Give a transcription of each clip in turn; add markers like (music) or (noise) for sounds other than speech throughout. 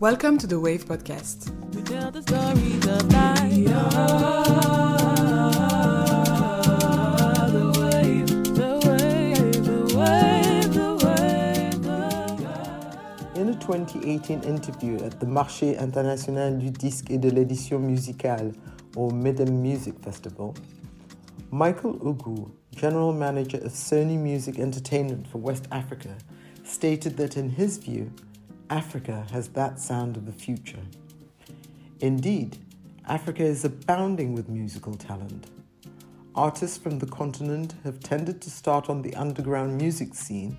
Welcome to the Wave Podcast. We tell the stories of life. The wave, the wave, the wave, the wave, the In a 2018 interview at the Marché International du Disque et de l'Édition Musicale, or MIDEM Music Festival, Michael Ugwu, General Manager of Sony Music Entertainment for West Africa, stated that in his view, Africa has that sound of the future. Indeed, Africa is abounding with musical talent. Artists from the continent have tended to start on the underground music scene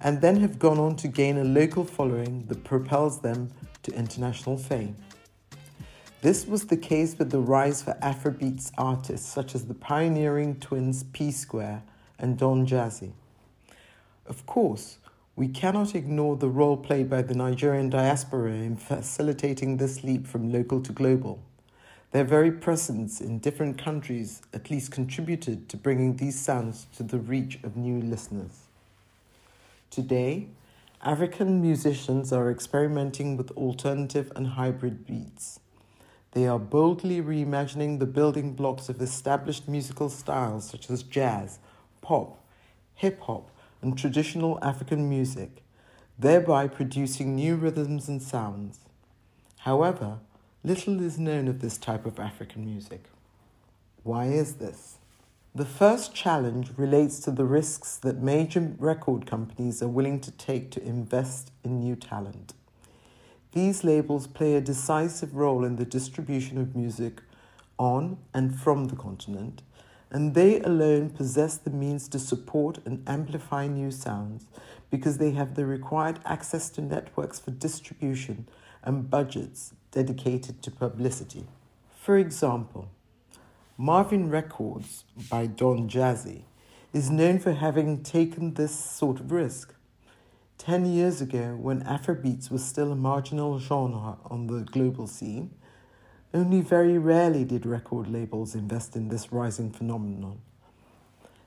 and then have gone on to gain a local following that propels them to international fame. This was the case with the rise for Afrobeats artists such as the pioneering twins P Square and Don Jazzy. Of course, we cannot ignore the role played by the Nigerian diaspora in facilitating this leap from local to global. Their very presence in different countries at least contributed to bringing these sounds to the reach of new listeners. Today, African musicians are experimenting with alternative and hybrid beats. They are boldly reimagining the building blocks of established musical styles such as jazz, pop, hip hop, and traditional African music, thereby producing new rhythms and sounds. However, little is known of this type of African music. Why is this? The first challenge relates to the risks that major record companies are willing to take to invest in new talent. These labels play a decisive role in the distribution of music on and from the continent, and they alone possess the means to support and amplify new sounds because they have the required access to networks for distribution and budgets dedicated to publicity. For example, Mavin Records by Don Jazzy is known for having taken this sort of risk. Ten years ago, when Afrobeats was still a marginal genre on the global scene, only very rarely did record labels invest in this rising phenomenon.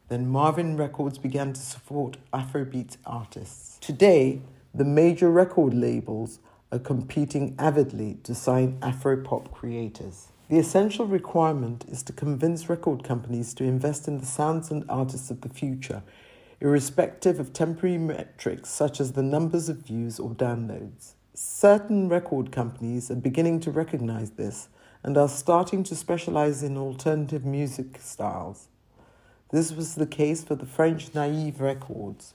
Then Mavin Records began to support Afrobeat artists. Today, the major record labels are competing avidly to sign Afropop creators. The essential requirement is to convince record companies to invest in the sounds and artists of the future, irrespective of temporary metrics such as the numbers of views or downloads. Certain record companies are beginning to recognize this and are starting to specialize in alternative music styles. This was the case for the French Naive Records,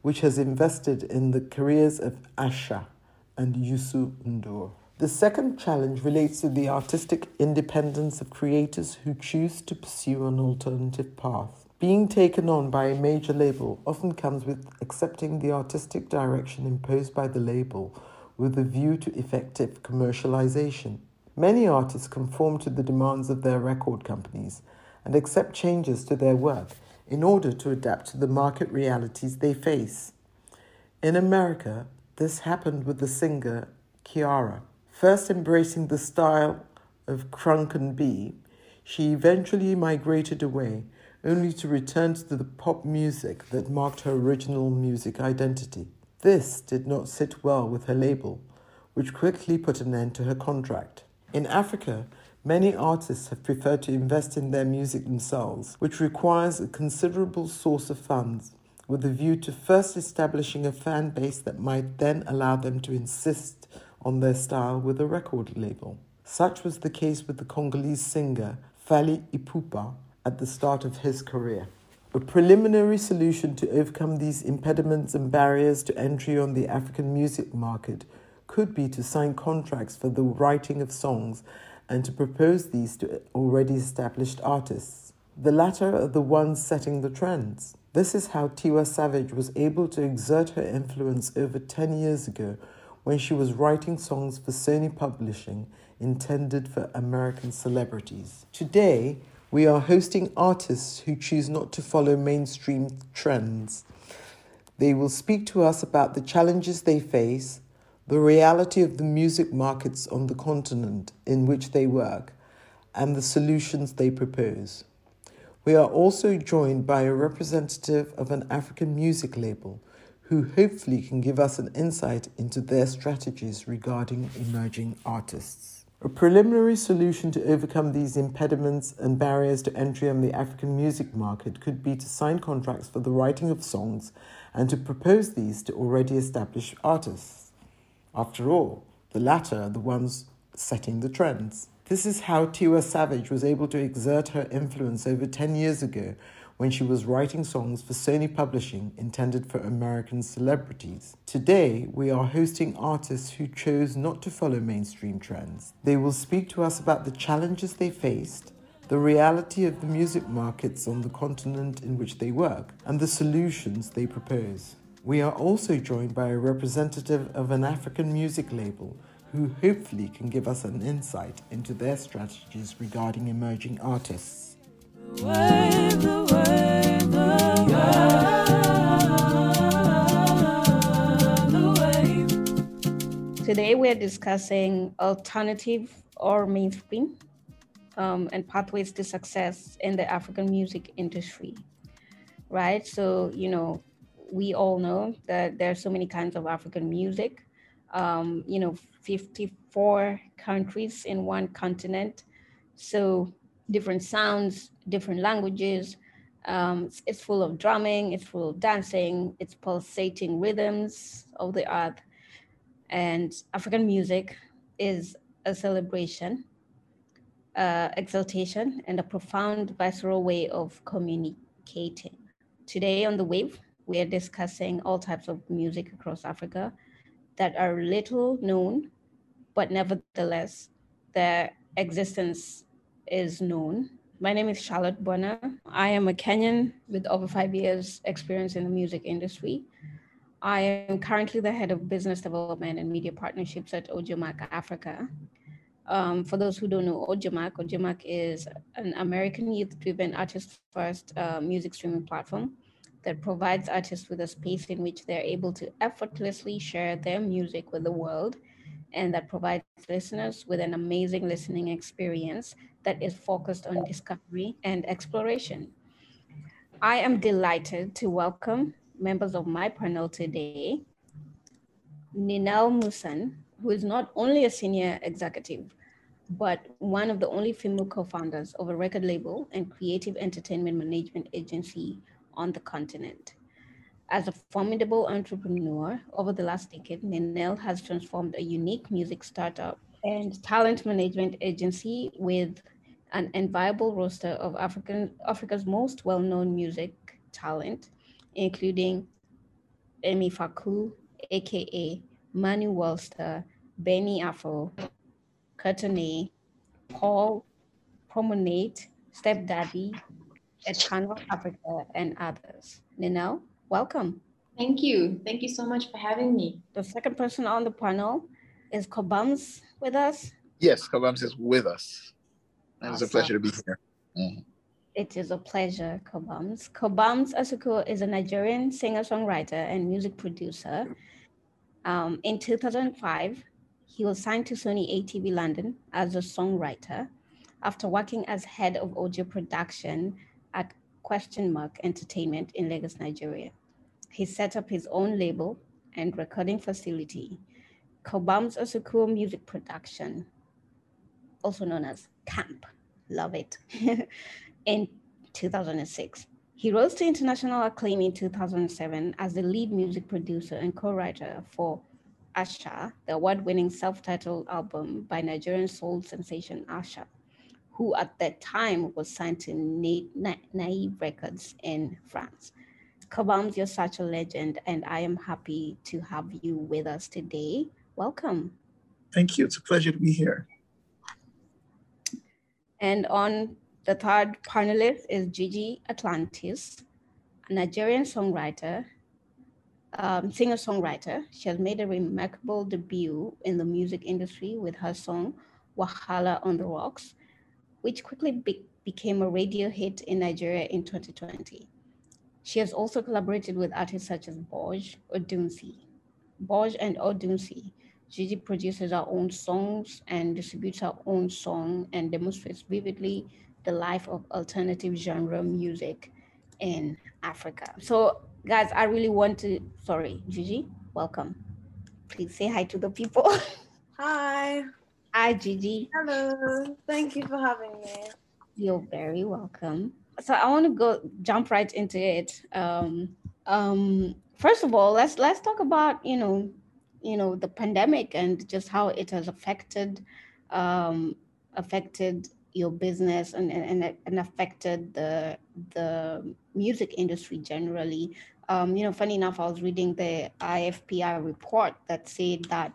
which has invested in the careers of Asa and Youssou N'Dour. The second challenge relates to the artistic independence of creators who choose to pursue an alternative path. Being taken on by a major label often comes with accepting the artistic direction imposed by the label with a view to effective commercialization. Many artists conform to the demands of their record companies and accept changes to their work in order to adapt to the market realities they face. In America, this happened with the singer Ciara. First embracing the style of crunk and B, she eventually migrated away, only to return to the pop music that marked her original music identity. This did not sit well with her label, which quickly put an end to her contract. In Africa, many artists have preferred to invest in their music themselves, which requires a considerable source of funds, with a view to first establishing a fan base that might then allow them to insist on their style with a record label. Such was the case with the Congolese singer Fally Ipupa at the start of his career. A preliminary solution to overcome these impediments and barriers to entry on the African music market could be to sign contracts for the writing of songs and to propose these to already established artists. The latter are the ones setting the trends. This is how Tiwa Savage was able to exert her influence over 10 years ago when she was writing songs for Sony Publishing intended for American celebrities. Today, we are hosting artists who choose not to follow mainstream trends. They will speak to us about the challenges they face, the reality of the music markets on the continent in which they work, and the solutions they propose. We are also joined by a representative of an African music label who hopefully can give us an insight into their strategies regarding emerging artists. A preliminary solution to overcome these impediments and barriers to entry on the African music market could be to sign contracts for the writing of songs and to propose these to already established artists. After all, the latter are the ones setting the trends. This is how Tiwa Savage was able to exert her influence over 10 years ago when she was writing songs for Sony Publishing intended for American celebrities. Today, we are hosting artists who chose not to follow mainstream trends. They will speak to us about the challenges they faced, the reality of the music markets on the continent in which they work, and the solutions they propose. We are also joined by a representative of an African music label who hopefully can give us an insight into their strategies regarding emerging artists. Today we're discussing alternative or mainstream um, and pathways to success in the African music industry. Right? So, you know, we all know that there are so many kinds of African music. Um, you know, 54 countries in one continent. So different sounds, different languages. Um, it's, it's full of drumming, it's full of dancing, it's pulsating rhythms of the earth. And African music is a celebration, uh, exaltation, and a profound visceral way of communicating. Today on The Wave, we are discussing all types of music across Africa that are little known, but nevertheless, their existence is known. My name is Charlotte Bwana. I am a Kenyan with over five years experience in the music industry. I am currently the head of business development and media partnerships at Audiomack Africa. Um, for those who don't know Audiomack, Audiomack is an American youth-driven artist-first uh, music streaming platform that provides artists with a space in which they're able to effortlessly share their music with the world and that provides listeners with an amazing listening experience that is focused on discovery and exploration. I am delighted to welcome members of my panel today, Ninel Musson, who is not only a senior executive, but one of the only female co-founders of a record label and creative entertainment management agency on the continent. As a formidable entrepreneur over the last decade, Ninel has transformed a unique music startup and talent management agency with an enviable roster of African, Africa's most well-known music talent, including Ami Faku, AKA Manu WorldStar, Benny Afro, Courtney, Paul, Promenade, Stepdaddy, Eternal Africa, and others. Ninel, welcome. Thank you. Thank you so much for having me. The second person on the panel is Cobhams with us. Yes, Cobhams is with us. And it's a pleasure to be here. Mhm. It is a pleasure, Cobhams. Cobhams Asuquo is a Nigerian singer-songwriter and music producer. Um, in 2005, he was signed to Sony ATV London as a songwriter after working as head of audio production at Question Mark Entertainment in Lagos, Nigeria. He set up his own label and recording facility, Cobhams Asuquo Music Production, also known as CAMP. Love it. (laughs) in 2006. He rose to international acclaim in 2007 as the lead music producer and co-writer for Asa, the award-winning self-titled album by Nigerian soul sensation Asa, who at that time was signed to Na- Na- Naive Records in France. Cobhams, you're such a legend, and I am happy to have you with us today. Welcome. Thank you. It's a pleasure to be here. And on the third panelist is Gigi Atlantis, a Nigerian songwriter, um, singer-songwriter. She has made a remarkable debut in the music industry with her song Wahala on the Rocks, which quickly be- became a radio hit in Nigeria in 2020. She has also collaborated with artists such as BOJ Odunsi. BOJ and Odunsi Gigi produces her own songs and distributes her own song and demonstrates vividly the life of alternative genre music in Africa. So, guys, I really want to. Sorry, Gigi, welcome. Please say hi to the people. (laughs) Hi. Hi, Gigi. Hello. Thank you for having me. You're very welcome. So I want to go jump right into it. Um, um, first of all, let's let's talk about you know, you know, the pandemic and just how it has affected um, affected your business and, and, and affected the the music industry generally. Um, you know, funny enough, I was reading the IFPI report that said that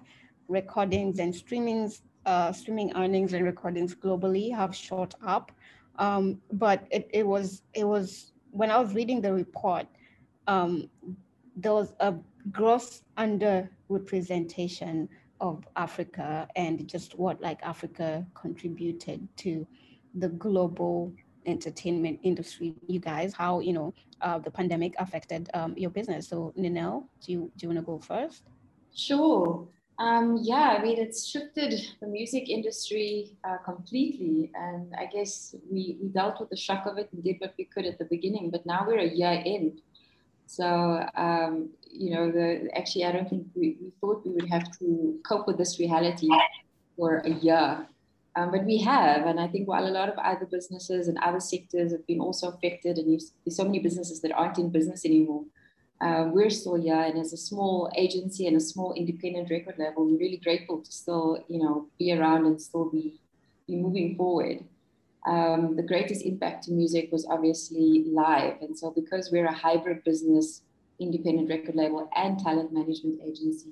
recordings and streamings, uh, streaming earnings and recordings globally have shot up. Um, but it, it was it was when I was reading the report, um, there was a gross underrepresentation of Africa and just what like Africa contributed to the global entertainment industry. You guys, how you know uh, the pandemic affected um, your business. So Ninel, do you do you want to go first? Sure. Um, yeah, I mean, it's shifted the music industry uh, completely. And I guess we, we dealt with the shock of it and did what we could at the beginning, but now we're a year in. So, um, you know, the, actually, I don't think we, we thought we would have to cope with this reality for a year. Um, but we have. And I think while a lot of other businesses and other sectors have been also affected, and there's so many businesses that aren't in business anymore uh, we're still here and as a small agency and a small independent record label we're really grateful to still you know be around and still be, be moving forward. Um, the greatest impact to music was obviously live and so because we're a hybrid business independent record label and talent management agency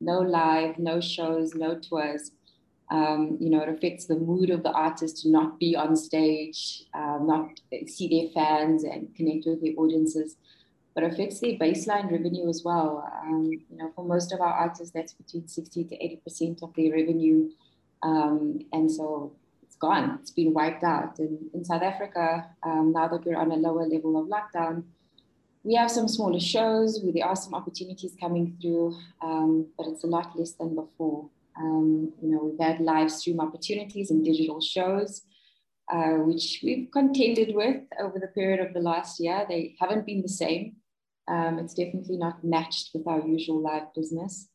no live no shows no tours um, you know, it affects the mood of the artist to not be on stage, uh, not see their fans and connect with their audiences but affects their baseline revenue as well. Um, you know, for most of our artists, that's between 60 to 80% of their revenue. Um, and so it's gone, it's been wiped out. And in South Africa, um, now that we're on a lower level of lockdown, we have some smaller shows where there are some opportunities coming through, um, but it's a lot less than before. Um, you know, we've had live stream opportunities and digital shows. Uh, which we've contended with over the period of the last year. They haven't been the same. Um, it's definitely not matched with our usual live business.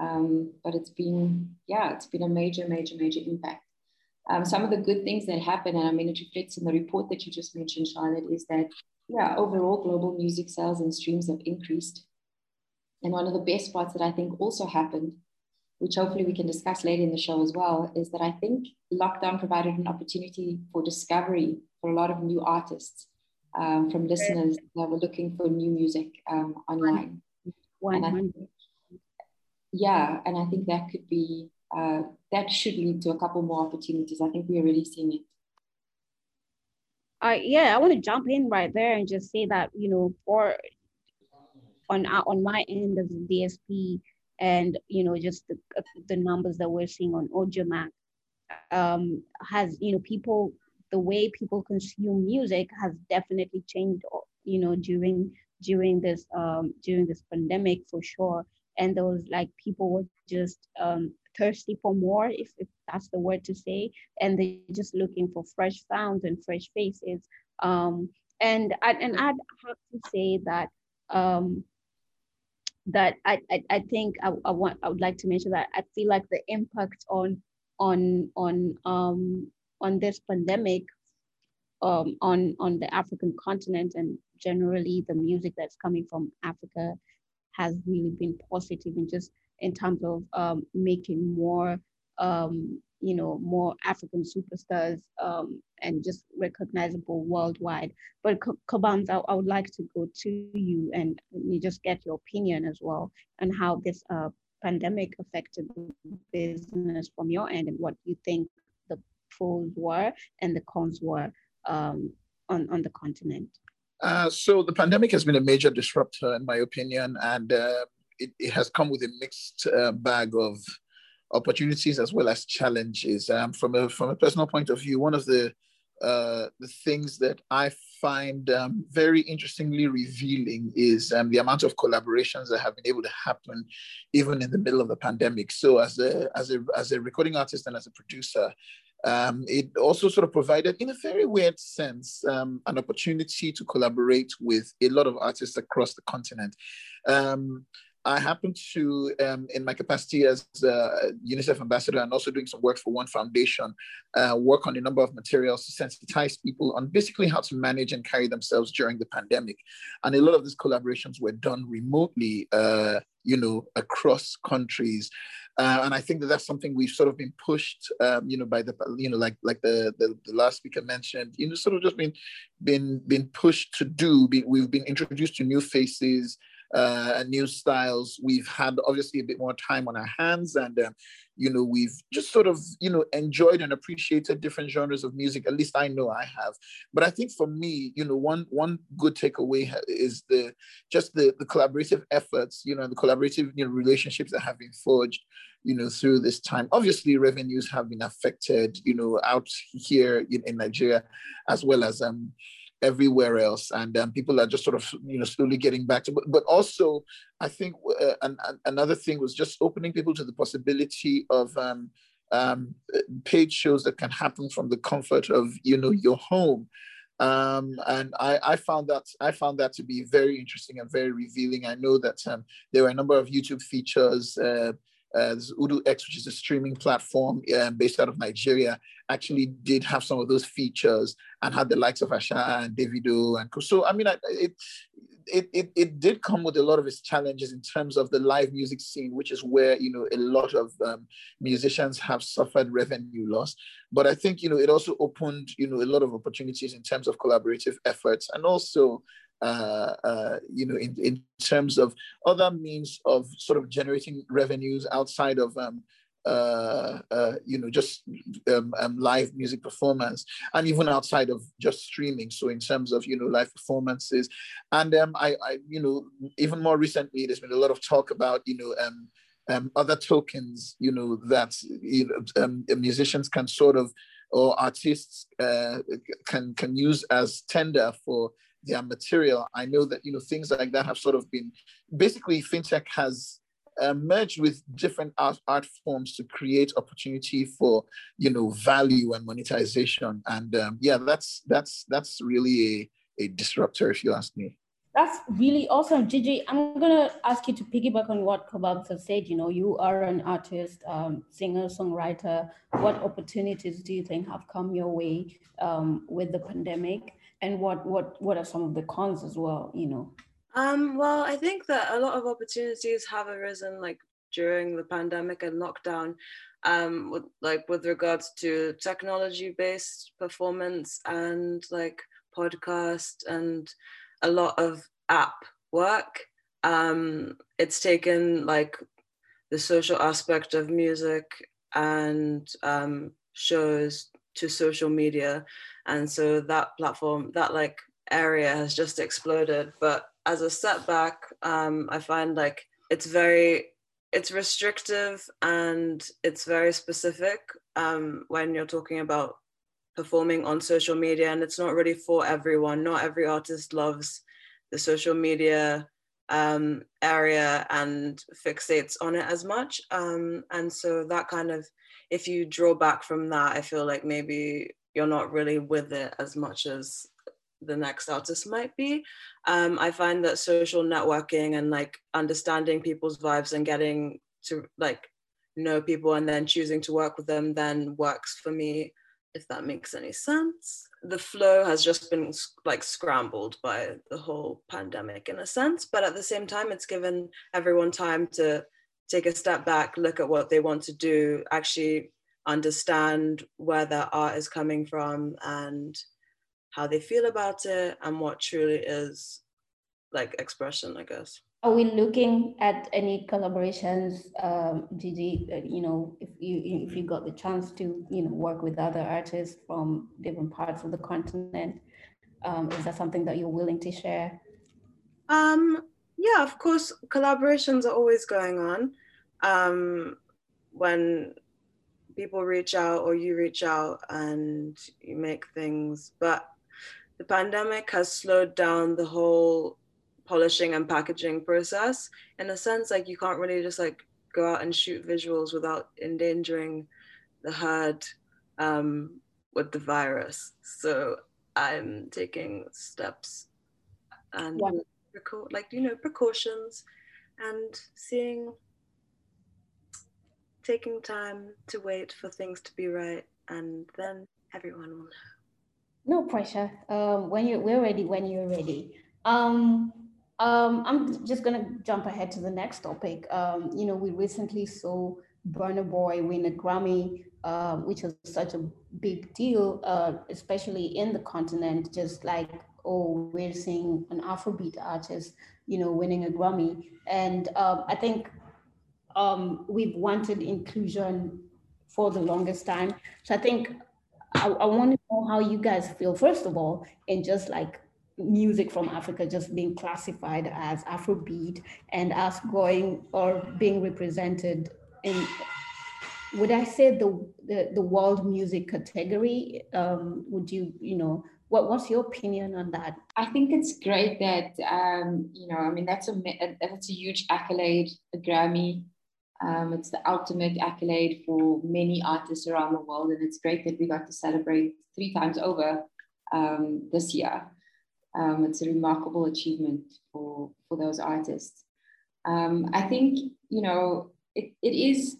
Um, but it's been, yeah, it's been a major, major, major impact. Um, some of the good things that happen, and I mean, it reflects in the report that you just mentioned, Charlotte, is that, yeah, overall global music sales and streams have increased. And one of the best parts that I think also happened, which hopefully we can discuss later in the show as well, is that I think lockdown provided an opportunity for discovery for a lot of new artists um, from listeners that were looking for new music um, online. And think, yeah, and I think that could be uh, that should lead to a couple more opportunities. I think we're already seeing it. Uh, yeah, I want to jump in right there and just say that you know, for on uh, on my end as a DSP, and you know, just the the numbers that we're seeing on Audiomack, um, has you know people the way people consume music has definitely changed you know during during this um during this pandemic for sure. And those like people were just um thirsty for more if, if that's the word to say. And they're just looking for fresh sounds and fresh faces. Um and I, and I'd have to say that um that I, I, I think I, I want I would like to mention that I feel like the impact on on on um on this pandemic um, on on the African continent and generally the music that's coming from Africa has really been positive in just in terms of um, making more um, you know more African superstars um, and just recognizable worldwide. But Cobhams, I, I, would like to go to you and you just get your opinion as well and how this uh, pandemic affected business from your end and what you think pros were and the cons were um, on, on the continent? Uh, so the pandemic has been a major disruptor, in my opinion, and uh, it, it, has come with a mixed uh, bag of opportunities as well as challenges. Um, from a from a personal point of view, one of the uh, the things that I find um, very interestingly revealing is um, the amount of collaborations that have been able to happen even in the middle of the pandemic. So as a as a as a recording artist and as a producer, um, it also sort of provided, in a very weird sense, um, an opportunity to collaborate with a lot of artists across the continent. Um, I happen to, um, in my capacity as a UNICEF ambassador and also doing some work for One Foundation, uh, work on a number of materials to sensitize people on basically how to manage and carry themselves during the pandemic. And a lot of these collaborations were done remotely, uh, you know, across countries. Uh, and I think that that's something we've sort of been pushed, um, you know, by the, you know, like like the, the, the last speaker mentioned, you know, sort of just been been been pushed to do. We've been introduced to new faces, uh, and new styles. We've had obviously a bit more time on our hands, and um, you know we've just sort of you know enjoyed and appreciated different genres of music. At least I know I have. But I think for me, you know, one one good takeaway is the just the the collaborative efforts, you know, the collaborative you know relationships that have been forged you know, through this time. Obviously, revenues have been affected, you know, out here in, in Nigeria, as well as um, everywhere else and um, people are just sort of you know slowly getting back to but, but also i think uh, an, an, another thing was just opening people to the possibility of um, um, paid shows that can happen from the comfort of you know your home um, and I, I, found that I found that to be very interesting and very revealing. I know that um, there were a number of YouTube features. Uh, uh, uduX, which is a streaming platform um, based out of Nigeria, actually did have some of those features and had the likes of Asa and Davido and so. I mean, it, it it it did come with a lot of its challenges in terms of the live music scene, which is where you know a lot of um, musicians have suffered revenue loss. But I think you know it also opened you know a lot of opportunities in terms of collaborative efforts and also uh, uh, you know, in, in terms of other means of sort of generating revenues outside of, um, uh, uh, you know, just um, um, live music performance, and even outside of just streaming. So in terms of you know live performances, and um, I, I, you know, even more recently, there's been a lot of talk about you know. Um, um, other tokens, you know, that you know, um, musicians can sort of, or artists uh, can can use as tender for their material. I know that you know things like that have sort of been basically fintech has uh, merged with different art, art forms to create opportunity for you know value and monetization. And um, yeah, that's that's that's really a, a disruptor, if you ask me. That's really awesome, Gigi. I'm gonna ask you to piggyback on what Cobhams has said. You know, you are an artist, um, singer, songwriter. What opportunities do you think have come your way um, with the pandemic? And what what what are some of the cons as well you know? Um well i think that a lot of opportunities have arisen like during the pandemic and lockdown um with, like with regards to technology based performance and like podcast and a lot of app work. Um it's taken like the social aspect of music and um shows to social media. And so that platform that like area has just exploded. But as a setback um, i find like it's very it's restrictive and it's very specific um, when you're talking about performing on social media. And it's not really for everyone. Not every artist loves the social media um, area and fixates on it as much. Um, and so that kind of if you draw back from that i feel like maybe you're not really with it as much as the next artist might be. Um, I find that social networking and like understanding people's vibes and getting to like know people and then choosing to work with them then works for me, if that makes any sense. The flow has just been like scrambled by the whole pandemic in a sense, but at the same time, it's given everyone time to take a step back, look at what they want to do, actually understand where their art is coming from and how they feel about it and what truly is like expression, I guess. Are we looking at any collaborations, um, Gigi? Uh, you know, if you if you got the chance to, you know, work with other artists from different parts of the continent, um, is that something that you're willing to share? Um, yeah, of course, collaborations are always going on. Um, when people reach out or you reach out and you make things. But the pandemic has slowed down the whole polishing and packaging process in a sense like you can't really just like go out and shoot visuals without endangering the herd um, with the virus. So I'm taking steps and reco- like you know precautions and seeing taking time to wait for things to be right and then everyone will know. No pressure. Um, when you we're ready when you're ready. Um, um, i'm just gonna jump ahead to the next topic. Um, you know we recently saw burna boy win a grammy uh, which was such a big deal uh, especially in the continent just like oh we're seeing an afrobeat artist you know winning a grammy and um, i think um, we've wanted inclusion for the longest time. So I think I, I want to know how you guys feel, first of all, in just like music from Africa just being classified as Afrobeat and us going or being represented in, would I say the, the, the world music category? Um, would you, you know, what, what's your opinion on that? I think it's great that, um, you know, I mean, that's a, that's a huge accolade, a Grammy um, it's the ultimate accolade for many artists around the world, and it's great that we got to celebrate three times over um, this year. Um, it's a remarkable achievement for, for those artists. Um, I think, you know, it, it is,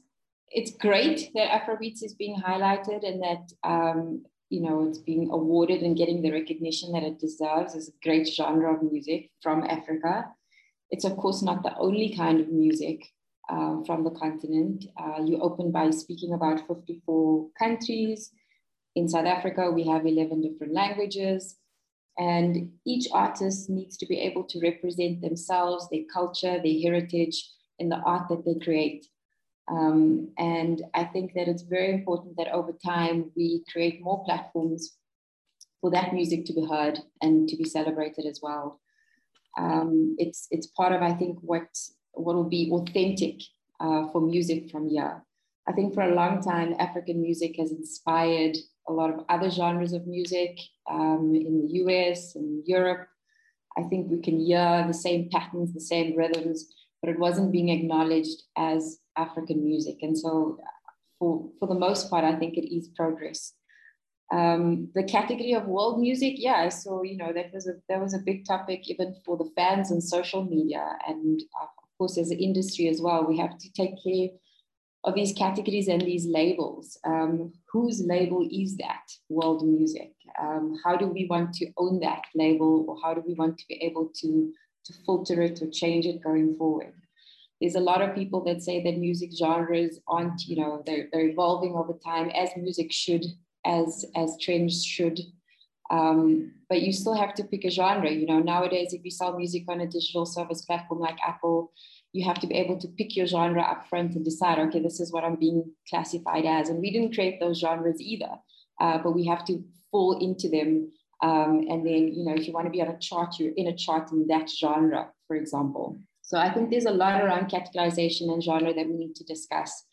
it's great that Afrobeats is being highlighted and that, um, you know, it's being awarded and getting the recognition that it deserves as a great genre of music from Africa. It's, of course, not the only kind of music uh, from the continent. Uh, you open by speaking about 54 countries. In South Africa, we have 11 different languages. And each artist needs to be able to represent themselves, their culture, their heritage in the art that they create. Um, and I think that it's very important that over time we create more platforms for that music to be heard and to be celebrated as well. Um, it's, it's part of, I think, what what will be authentic uh, for music from here. I think for a long time, African music has inspired a lot of other genres of music um, in the US and Europe. I think we can hear the same patterns, the same rhythms, but it wasn't being acknowledged as African music. And so, for, for the most part, I think it is progress. Um, the category of world music, yeah, so you know that was a that was a big topic even for the fans and social media, and uh, course, as an industry as well, we have to take care of these categories and these labels. Um, whose label is that world music? Um, how do we want to own that label, or how do we want to be able to, to filter it or change it going forward? There's a lot of people that say that music genres aren't, you know, they're, they're evolving over time as music should, as, as trends should. Um, but you still have to pick a genre. You know, nowadays, if you sell music on a digital service platform like Apple, you have to be able to pick your genre up front and decide, okay, this is what I'm being classified as. And we didn't create those genres either, uh, but we have to fall into them. Um, and then, you know, if you want to be on a chart, you're in a chart in that genre, for example. So I think there's a lot around categorization and genre that we need to discuss.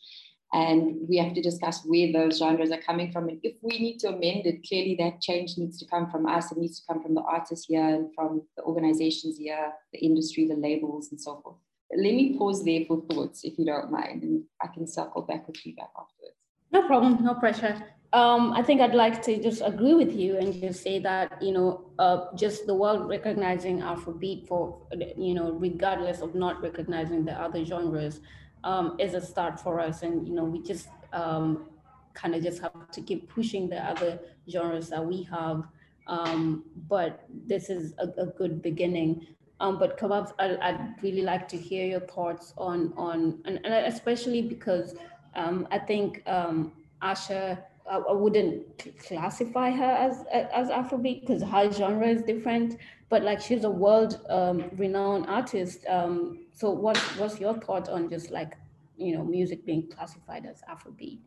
And we have to discuss where those genres are coming from. And if we need to amend it, clearly that change needs to come from us. It needs to come from the artists here and from the organizations here, the industry, the labels, and so forth. Let me pause there for thoughts, if you don't mind, and I can circle back with feedback afterwards. No problem, no pressure. Um, I think I'd like to just agree with you and just say that you know, uh, just the world recognizing Afrobeat for you know, regardless of not recognizing the other genres, um, is a start for us. And, you know, we just um, kind of just have to keep pushing the other genres that we have. Um, but this is a, a good beginning. Um, but Kabab, I, I'd really like to hear your thoughts on, on and, and especially because um, I think Asa, I, wouldn't classify her as as Afrobeat because her genre is different but like she's a world um, renowned artist. Um, so what what's your thought on just like you know music being classified as Afrobeat?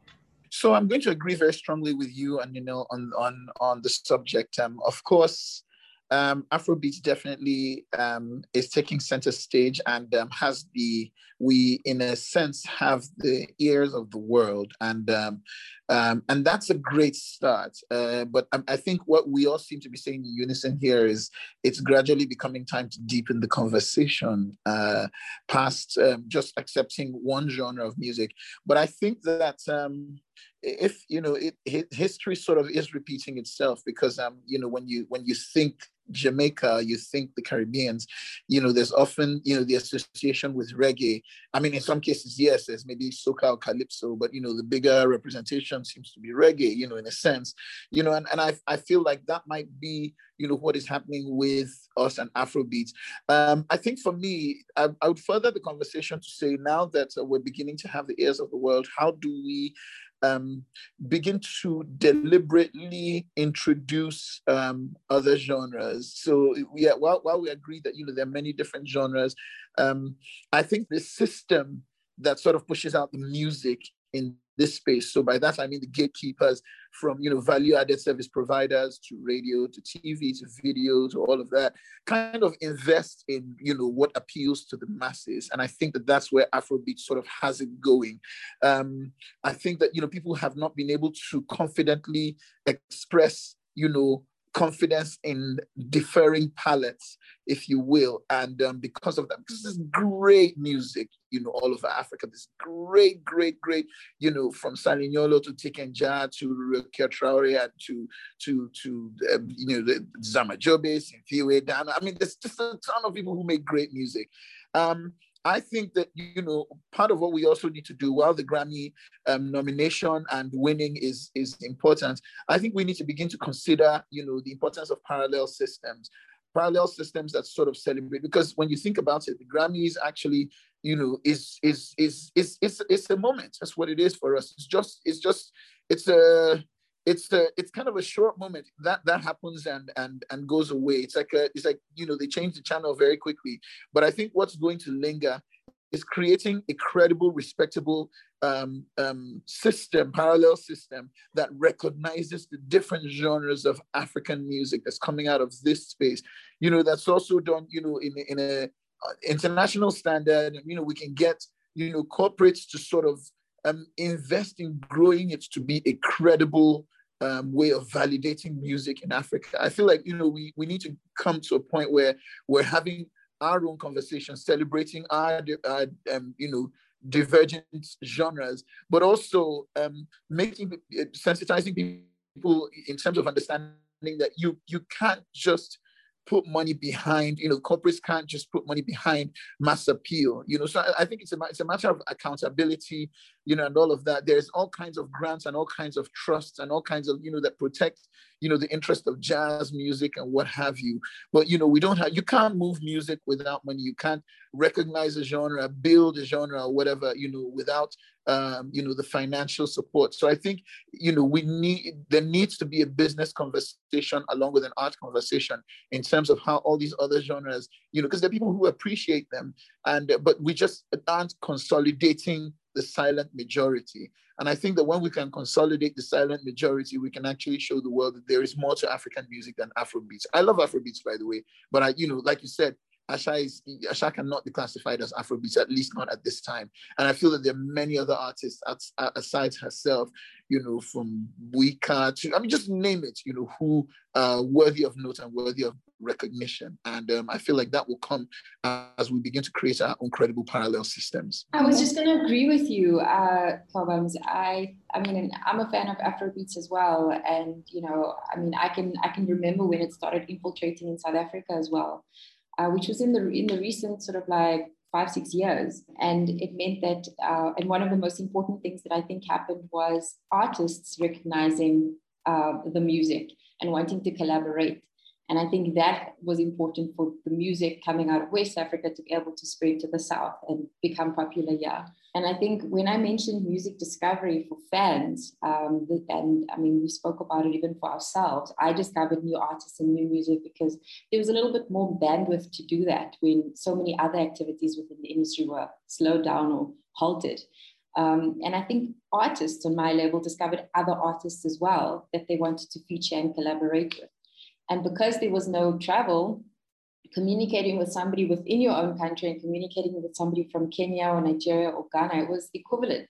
So I'm going to agree very strongly with you, and you know on on on the subject. Um, of course, um, Afrobeat definitely um, is taking center stage and um, has the we in a sense have the ears of the world and um, Um, and that's a great start. Uh, but I, I, think what we all seem to be saying in unison here is it's gradually becoming time to deepen the conversation uh, past um, just accepting one genre of music. But I think that um, if you know it, history sort of is repeating itself because um you know when you when you think Jamaica, you think the Caribbeans, you know, there's often, you know, the association with reggae. I mean, in some cases, yes, there's maybe soca or calypso, but, you know, the bigger representation seems to be reggae, you know, in a sense, you know, and, and I, I feel like that might be, you know, what is happening with us and Afrobeats. Um, I think for me, I, I would further the conversation to say now that uh, we're beginning to have the ears of the world, how do we um, begin to deliberately introduce um, other genres. So yeah, while, while we agree that you know there are many different genres, um, I think the system that sort of pushes out the music in this space. So by that I mean the gatekeepers from you know value-added service providers to radio to TV to video to all of that, kind of invest in you know what appeals to the masses. And I think that that's where Afrobeat sort of has it going. Um, I think that you know people have not been able to confidently express you know confidence in differing palettes, if you will. And um, because of that, because there's great music, you know, all over Africa. This great, great, great, you know, from Salignolo to Tiken Jah to Rokia Traore to to to um, you know the Zamajobes and Fiwe Dana. I mean, there's just a ton of people who make great music. Um, I think that you know part of what we also need to do while the Grammy um, nomination and winning is is important. I think we need to begin to consider you know the importance of parallel systems, parallel systems that sort of celebrate. Because when you think about it, the Grammy is actually you know is is is is it's it's a moment. That's what it is for us. It's just it's just it's a it's a, it's kind of a short moment that that happens and and and goes away. It's like a it's like you know they change the channel very quickly. But i think what's going to linger is creating a credible respectable um, um, system parallel system that recognizes the different genres of african music that's coming out of this space. You know that's also done you know in, in a uh, international standard. You know we can get you know corporates to sort of um, invest in growing it to be a credible um, way of validating music in Africa. I feel like you know we we need to come to a point where we're having our own conversation, celebrating our, our um, you know divergent genres, but also um, making sensitizing people in terms of understanding that you you can't just put money behind, you know, corporates can't just put money behind mass appeal, you know. So I, I think it's a, it's a matter of accountability, you know, and all of that. There's all kinds of grants and all kinds of trusts and all kinds of, you know, that protect, you know, the interest of jazz music and what have you. But, you know, we don't have, you can't move music without money. You can't recognize a genre, build a genre or whatever, you know, without um, you know, the financial support. So I think, you know, we need, there needs to be a business conversation along with an art conversation in terms of how all these other genres, you know, because there are people who appreciate them and, but we just aren't consolidating the silent majority. And I think that when we can consolidate the silent majority, we can actually show the world that there is more to African music than Afrobeats. I love Afrobeats, by the way, but I, you know, like you said, Asa is Asa cannot be classified as Afrobeats, at least not at this time. And I feel that there are many other artists aside herself, you know, from Buika to I mean, just name it, you know, who are worthy of note and worthy of recognition. And um, I feel like that will come as we begin to create our own credible parallel systems. I was just going to agree with you, uh, I, I mean, I'm a fan of Afrobeats as well, and you know, I mean, I can I can remember when it started infiltrating in South Africa as well uh, which was in the in the recent sort of like five six years, and it meant that uh, and one of the most important things that I think happened was artists recognizing uh, the music and wanting to collaborate. And I think that was important for the music coming out of West Africa to be able to spread to the South and become popular here. And I think when I mentioned music discovery for fans, um, and I mean, we spoke about it even for ourselves, I discovered new artists and new music because there was a little bit more bandwidth to do that when so many other activities within the industry were slowed down or halted. Um, and I think artists on my level discovered other artists as well that they wanted to feature and collaborate with. And because there was no travel, communicating with somebody within your own country and communicating with somebody from Kenya or Nigeria or Ghana, was equivalent.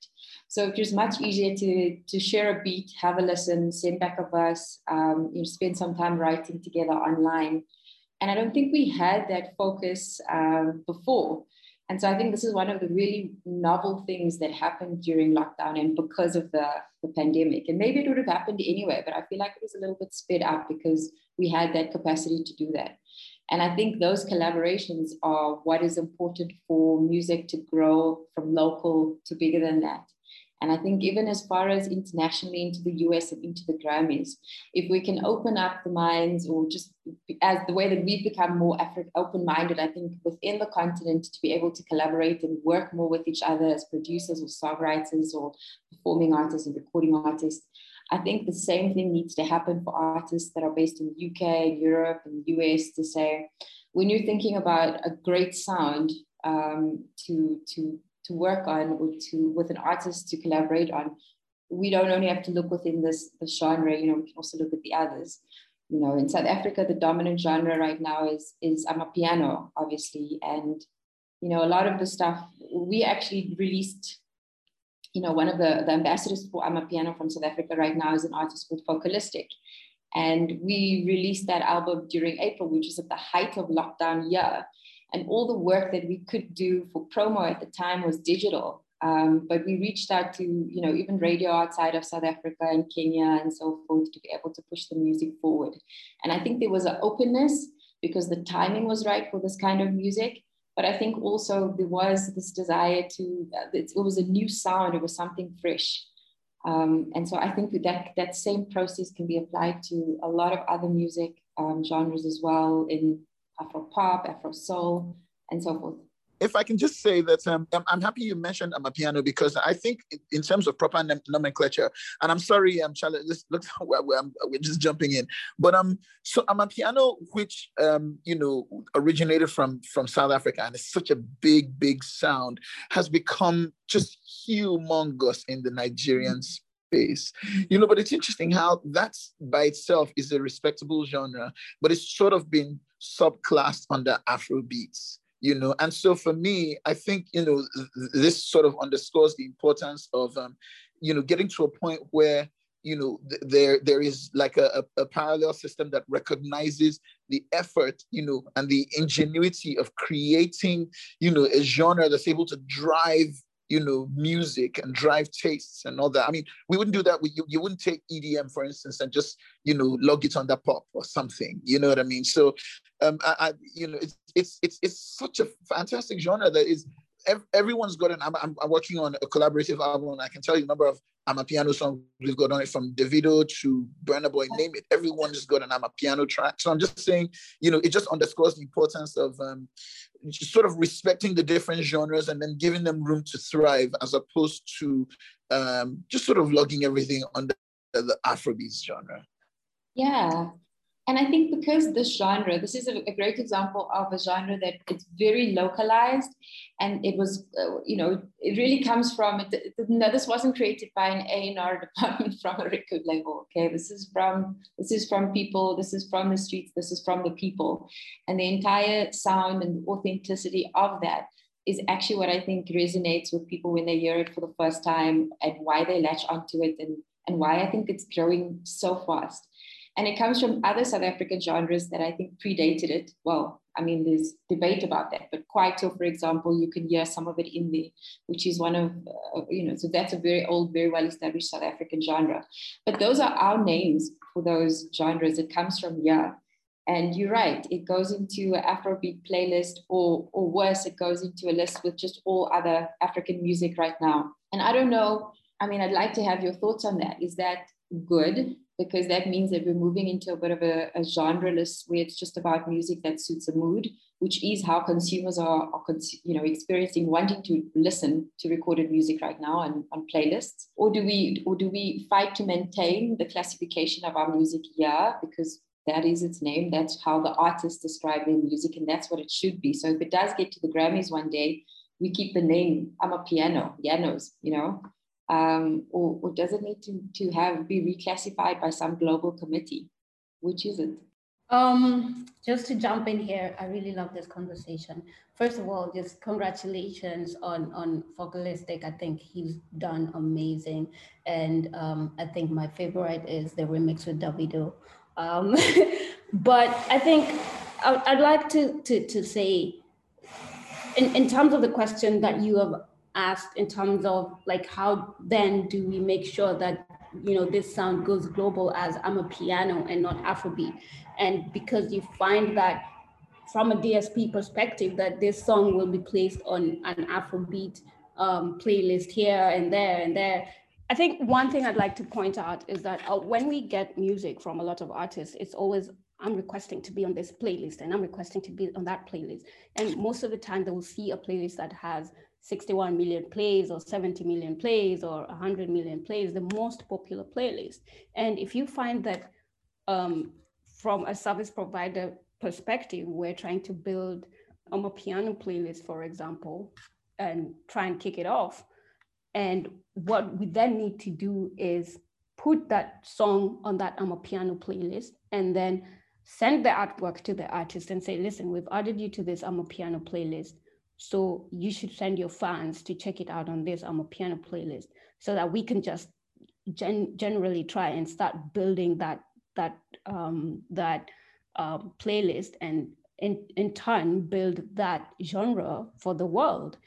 So it was much easier to, to share a beat, have a listen, send back a verse, um, you know, spend some time writing together online. And I don't think we had that focus um, before. And so I think this is one of the really novel things that happened during lockdown and because of the, the pandemic. And maybe it would have happened anyway, but I feel like it was a little bit sped up because we had that capacity to do that. And I think those collaborations are what is important for music to grow from local to bigger than that. And I think even as far as internationally into the US and into the Grammys, if we can open up the minds or just as the way that we've become more Afri- open-minded, I think within the continent to be able to collaborate and work more with each other as producers or songwriters or performing artists and recording artists. I think the same thing needs to happen for artists that are based in the UK, Europe, and the US to say, when you're thinking about a great sound um, to, to to work on or to with an artist to collaborate on we don't only have to look within this the genre you know we can also look at the others. You know in south africa the dominant genre right now is is amapiano obviously and you know a lot of the stuff we actually released you know one of the, the ambassadors for amapiano from south africa right now is an artist called focalistic and we released that album during april which is at the height of lockdown year and all the work that we could do for promo at the time was digital. Um, but we reached out to, you know, even radio outside of South Africa and Kenya and so forth to be able to push the music forward. And I think there was an openness because the timing was right for this kind of music. But I think also there was this desire to, uh, it, it was a new sound, it was something fresh. Um, and so I think that that same process can be applied to a lot of other music um, genres as well in Afro pop, Afro soul, and so forth. If I can just say that um, I'm happy you mentioned Amapiano because I think in terms of proper nomenclature, and I'm sorry, I'm Charlotte, this looks (laughs) we're, just jumping in, but um, so Amapiano, which um, you know originated from from South Africa and is such a big, big sound, has become just humongous in the Nigerian space. You know, but it's interesting how that's by itself is a respectable genre, but it's sort of been subclass under Afro beats, you know. And so for me, I think, you know, th- this sort of underscores the importance of, um, you know, getting to a point where, you know, th- there there is like a, a parallel system that recognizes the effort, you know, and the ingenuity of creating, you know, a genre that's able to drive you know, music and drive tastes and all that. I mean, we wouldn't do that. With, you, you wouldn't take EDM, for instance, and just, you know, log it on the pop or something. You know what I mean? So, um, I, I you know, it's, it's, it's, it's such a fantastic genre that is everyone's got an. I'm, I'm, working on a collaborative album, and I can tell you a number of amapiano songs we've got on it from Davido to Burna Boy, name it. Everyone has got an amapiano track. So I'm just saying, you know, it just underscores the importance of um, just sort of respecting the different genres and then giving them room to thrive, as opposed to um, just sort of logging everything under the Afrobeats genre. Yeah, and I think because this genre, this is a, a, great example of a genre that it's very localized, and it was, uh, you know, it really comes from. It, it, no, this wasn't created by an A and R (laughs) department from a record label. Okay, this is from this is from people. This is from the streets. This is from the people, and the entire sound and authenticity of that is actually what I think resonates with people when they hear it for the first time, and why they latch onto it, and and why I think it's growing so fast and it comes from other South African genres that I think predated it. Well, I mean, there's debate about that, but Kwaito, for example, you can hear some of it in there, which is one of, uh, you know, so that's a very old, very well established South African genre. But those are our names for those genres. It comes from here. And you're right, it goes into an Afrobeat playlist, or, or worse, it goes into a list with just all other African music right now. And I don't know, I mean, I'd like to have your thoughts on that. Is that good? Because that means that we're moving into a bit of a, a genreless where it's just about music that suits a mood, which is how consumers are, are you know, experiencing wanting to listen to recorded music right now and on playlists. Or do we or do we fight to maintain the classification of our music here because that is its name. That's how the artists describe their music, and that's what it should be. So if it does get to the Grammys one day, we keep the name amapiano, pianos, you know, um, or, or does it need to, to have be reclassified by some global committee? Which is it? Um, just to jump in here, I really love this conversation. First of all, just congratulations on on Focalistic. I think he's done amazing, and um, I think my favorite is the remix with Davido. Um, (laughs) but I think I, I'd like to to to say, in in terms of the question that you have asked, in terms of like how then do we make sure that you know this sound goes global as amapiano and not Afrobeat and because you find that from a DSP perspective that this song will be placed on an Afrobeat um, playlist here and there and there. I think one thing I'd like to point out is that uh, when we get music from a lot of artists, it's always I'm requesting to be on this playlist and I'm requesting to be on that playlist. And most of the time they will see a playlist that has 61 million plays or 70 million plays or 100 million plays, the most popular playlist. And if you find that um, from a service provider perspective, we're trying to build um, a piano playlist, for example, and try and kick it off. And what we then need to do is put that song on that amapiano playlist and then send the artwork to the artist and say, listen, we've added you to this amapiano playlist. So you should send your fans to check it out on this amapiano playlist so that we can just gen- generally try and start building that that um, that uh, playlist and in, in turn build that genre for the world.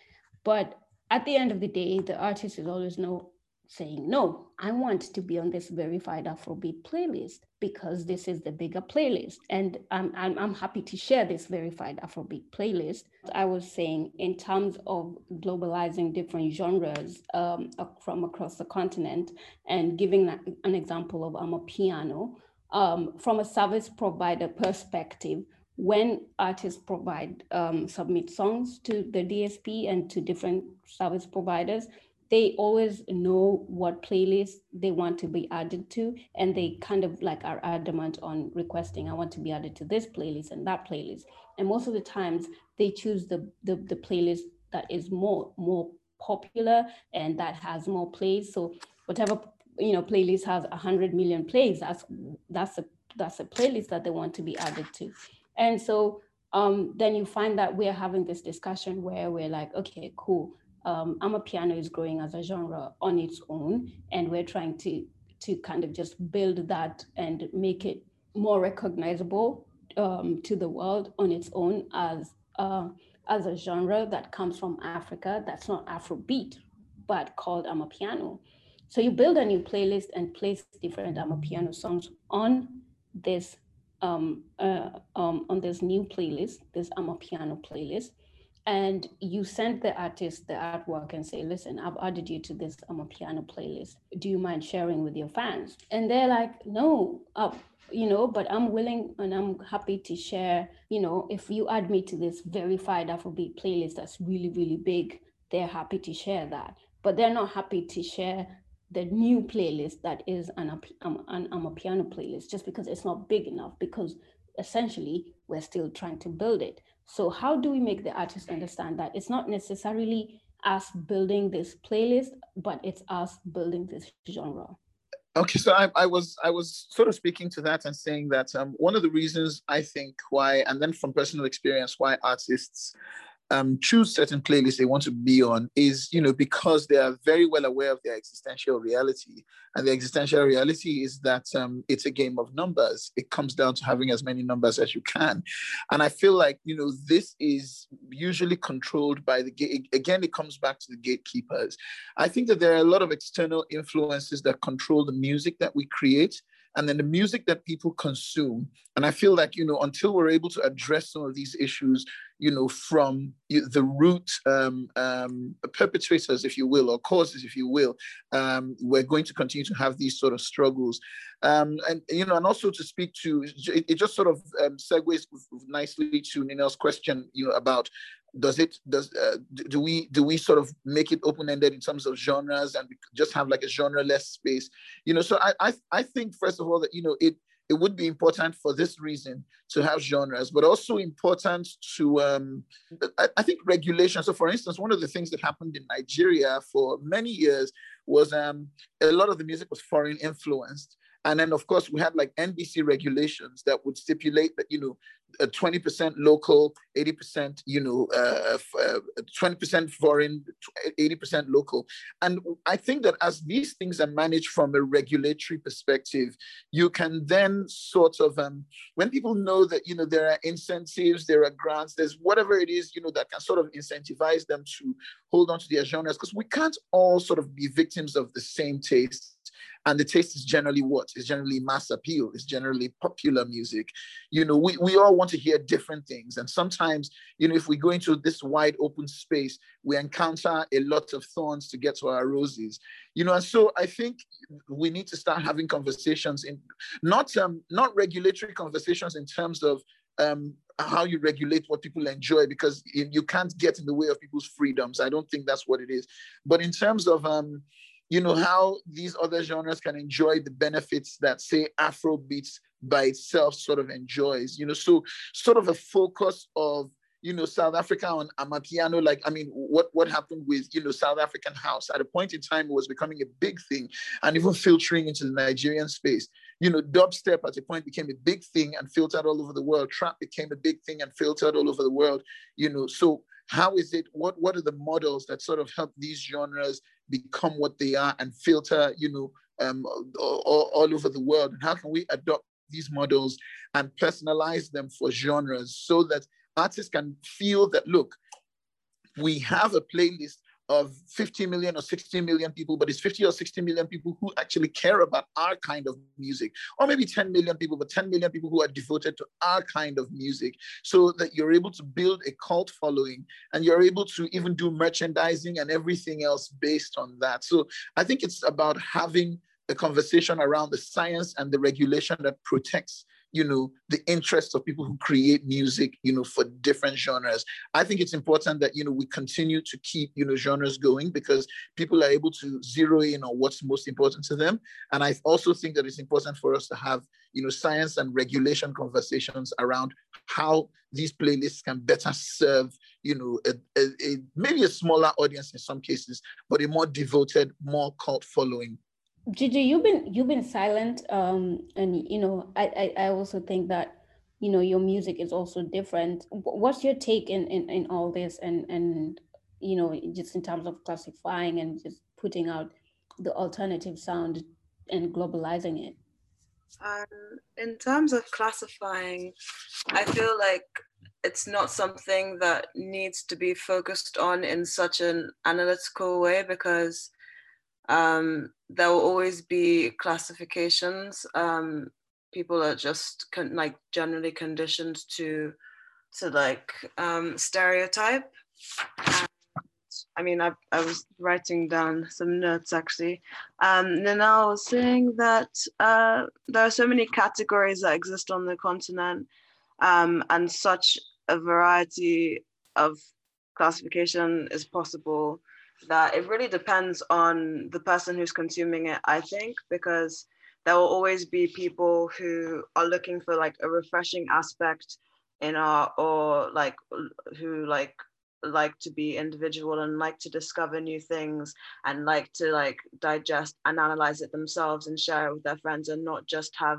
But at the end of the day, the artist is always no saying, no, I want to be on this verified Afrobeat playlist because this is the bigger playlist. And I'm, I'm, I'm happy to share this verified Afrobeat playlist. I was saying in terms of globalizing different genres um, from across the continent and giving an example of amapiano, um, from a service provider perspective, when artists provide um, submit songs to the DSP and to different service providers, they always know what playlist they want to be added to, and they kind of like are adamant on requesting, I want to be added to this playlist and that playlist. And most of the times, they choose the the, the playlist that is more more popular and that has more plays. So whatever you know playlist has 100 million plays that's that's a that's a playlist that they want to be added to and so um, then you find that we're having this discussion where we're like okay cool um, amapiano is growing as a genre on its own and we're trying to to kind of just build that and make it more recognizable um, to the world on its own as uh, as a genre that comes from Africa that's not Afrobeat but called amapiano so you build a new playlist and place different amapiano songs on this um, uh, um, on this new playlist, this amapiano playlist, and you send the artist the artwork and say, "Listen, I've added you to this amapiano playlist. Do you mind sharing with your fans?" And they're like, "No, uh, you know, but I'm willing and I'm happy to share. You know, if you add me to this verified Afrobeat playlist that's really really big, they're happy to share that." But they're not happy to share the new playlist that is an, um, an, an piano playlist just because it's not big enough because essentially we're still trying to build it so how do we make the artist understand that? It's not necessarily us building this playlist but it's us building this genre. Okay so I, I was i was sort of speaking to that and saying that um, one of the reasons i think why and then from personal experience why artists um, choose certain playlists they want to be on is, you know, because they are very well aware of their existential reality. And the existential reality is that um, it's a game of numbers. It comes down to having as many numbers as you can. And I feel like, you know, this is usually controlled by the gate. Again, it comes back to the gatekeepers. I think that there are a lot of external influences that control the music that we create and then the music that people consume. And I feel like, you know, until we're able to address some of these issues, you know, from the root um, um, perpetrators, if you will, or causes, if you will, um, we're going to continue to have these sort of struggles. Um, and, you know, and also to speak to, it, it just sort of um, segues nicely to Ninel's question, you know, about does it does uh, do we do we sort of make it open-ended in terms of genres and just have like a genre-less space you know so I, I i think first of all that you know it it would be important for this reason to have genres, but also important to, um, I, I, think, regulation. So, for instance, one of the things that happened in Nigeria for many years was um, a lot of the music was foreign influenced. And then, of course, we had like NBC regulations that would stipulate that, you know, 20% local, 80%, you know, uh, uh, 20% foreign, 80% local. And I think that as these things are managed from a regulatory perspective, you can then sort of, um, when people know that, you know, there are incentives, there are grants, there's whatever it is, you know, that can sort of incentivize them to hold on to their genres, because we can't all sort of be victims of the same taste and the taste is generally what? Is generally mass appeal. Is generally popular music. You know we, we all want to hear different things. And sometimes you know if we go into this wide open space we encounter a lot of thorns to get to our roses. You know and so i think we need to start having conversations in not um not regulatory conversations in terms of um, how you regulate what people enjoy because you can't get in the way of people's freedoms. I don't think that's what it is. But in terms of um, you know, how these other genres can enjoy the benefits that, say, Afro beats by itself sort of enjoys, you know, so sort of a focus of, you know, South Africa on Amapiano, like, I mean, what, what happened with, you know, South African house? At a point in time, it was becoming a big thing and even filtering into the Nigerian space. You know, dubstep at a point became a big thing and filtered all over the world. Trap became a big thing and filtered all over the world, you know, so how is it, what, what are the models that sort of help these genres become what they are and filter, you know, um, all, all over the world? And how can we adopt these models and personalize them for genres so that artists can feel that, look, we have a playlist of 50 million or 60 million people, but it's 50 or 60 million people who actually care about our kind of music, or maybe 10 million people, but 10 million people who are devoted to our kind of music, so that you're able to build a cult following and you're able to even do merchandising and everything else based on that. So I think it's about having a conversation around the science and the regulation that protects you know the interests of people who create music you know for different genres. I think it's important that you know we continue to keep you know genres going because people are able to zero in on what's most important to them. And i also think that it's important for us to have you know science and regulation conversations around how these playlists can better serve you know a, a, a maybe a smaller audience in some cases but a more devoted more cult following Gigi, you've been you've been silent, um, and you know, I, I I also think that you know your music is also different. What's your take in in, in all this, and and you know, just in terms of classifying and just putting out the alternative sound and globalizing it? Um, in terms of classifying, I feel like it's not something that needs to be focused on in such an analytical way because um, there will always be classifications. Um, people are just con- like generally conditioned to to like um, stereotype. And, I mean, I, I was writing down some notes actually. Um, I was saying that uh, there are so many categories that exist on the continent um, and such a variety of classification is possible that it really depends on the person who's consuming it, I think, because there will always be people who are looking for like a refreshing aspect in art or like who like like to be individual and like to discover new things and like to like digest and analyze it themselves and share it with their friends and not just have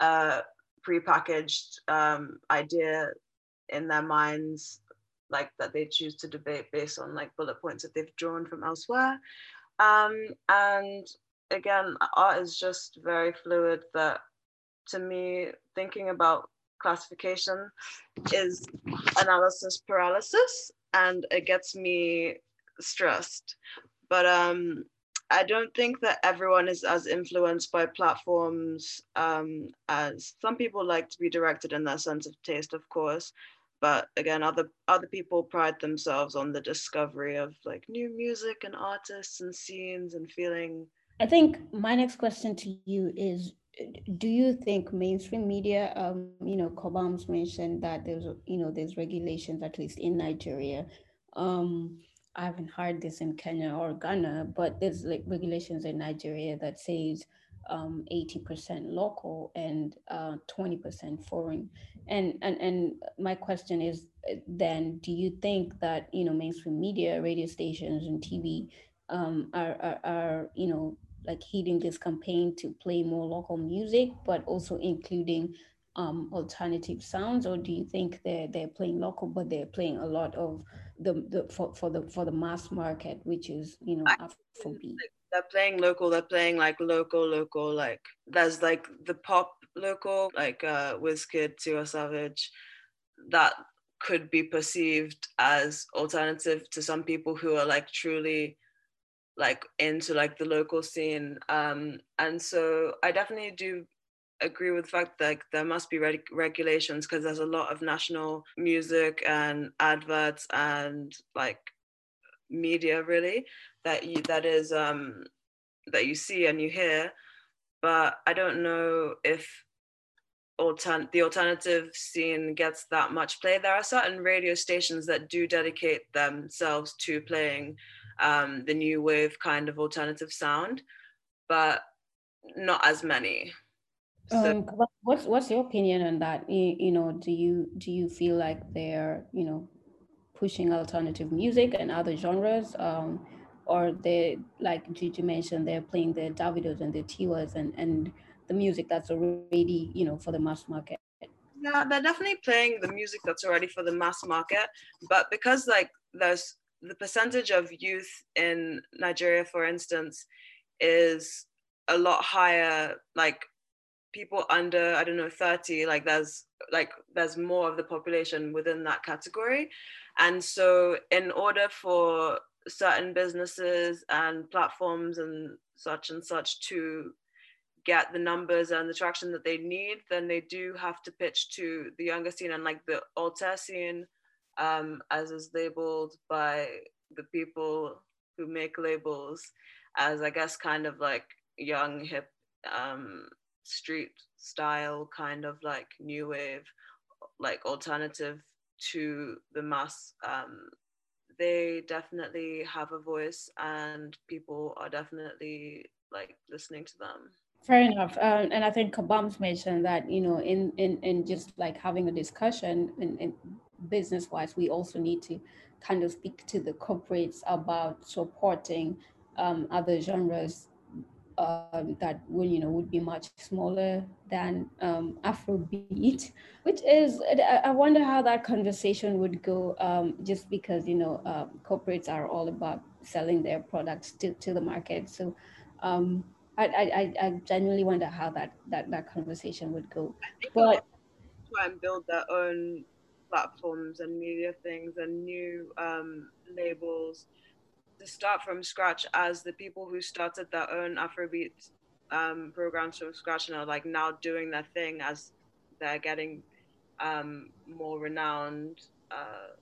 a prepackaged um, idea in their minds like that they choose to debate based on like bullet points that they've drawn from elsewhere. Um, and again, art is just very fluid that to me, thinking about classification is analysis paralysis and it gets me stressed. But um, I don't think that everyone is as influenced by platforms um, as some people like to be directed in their sense of taste, of course but again other other people pride themselves on the discovery of like new music and artists and scenes and feeling i think my next question to you is do you think mainstream media um, you know cobhams mentioned that there's you know there's regulations at least in nigeria. Um, i haven't heard this in kenya or ghana but there's like regulations in nigeria that says um, 80% local and uh, 20% foreign. And, and, and my question is uh, then, do you think that, you know, mainstream media, radio stations and TV um, are, are, are, you know, like heeding this campaign to play more local music, but also including um, alternative sounds, or do you think they're they're playing local, but they're playing a lot of the, the for, for the for the mass market, which is you know Afrobeat? They're playing local. They're playing like local, local. Like there's like the pop local, like uh, Wizkid, Tiwa Savage, that could be perceived as alternative to some people who are like truly like into like the local scene um and so i definitely do agree with the fact that like, there must be reg- regulations because there's a lot of national music and adverts and like media really that you that is um that you see and you hear but i don't know if altern- the alternative scene gets that much play. There are certain radio stations that do dedicate themselves to playing um, the new wave kind of alternative sound but not as many. Um, what's what's your opinion on that? You, you know, do you do you feel like they're you know pushing alternative music and other genres, um, or they like Gigi mentioned they're playing the Davidos and the Tiwas and and the music that's already you know for the mass market. Yeah, they're definitely playing the music that's already for the mass market, but because like there's the percentage of youth in Nigeria, for instance, is a lot higher like people under i don't know 30 like there's like there's more of the population within that category and so in order for certain businesses and platforms and such and such to get the numbers and the traction that they need then they do have to pitch to the younger scene and like the alter scene um, as is labeled by the people who make labels as i guess kind of like young hip um, street style kind of like new wave like alternative to the mass um, they definitely have a voice and people are definitely like listening to them. Fair enough um, and i think Cobhams mentioned that you know in in in just like having a discussion in business wise we also need to kind of speak to the corporates about supporting um, other genres um, that will you know would be much smaller than um, Afrobeat, which is I wonder how that conversation would go. Um, just because you know uh, corporates are all about selling their products to, to the market, so um, I, I I genuinely wonder how that that that conversation would go. But try and build their own platforms and media things and new um, labels to start from scratch as the people who started their own Afrobeat um, programs from scratch and are like now doing their thing as they're getting um, more renowned. Uh,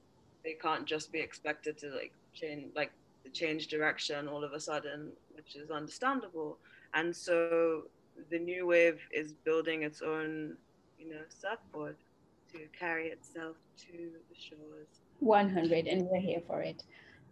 they can't just be expected to like change like change direction all of a sudden, which is understandable. And so the new wave is building its own, you know, surfboard to carry itself to the shores. 100, and we're here for it.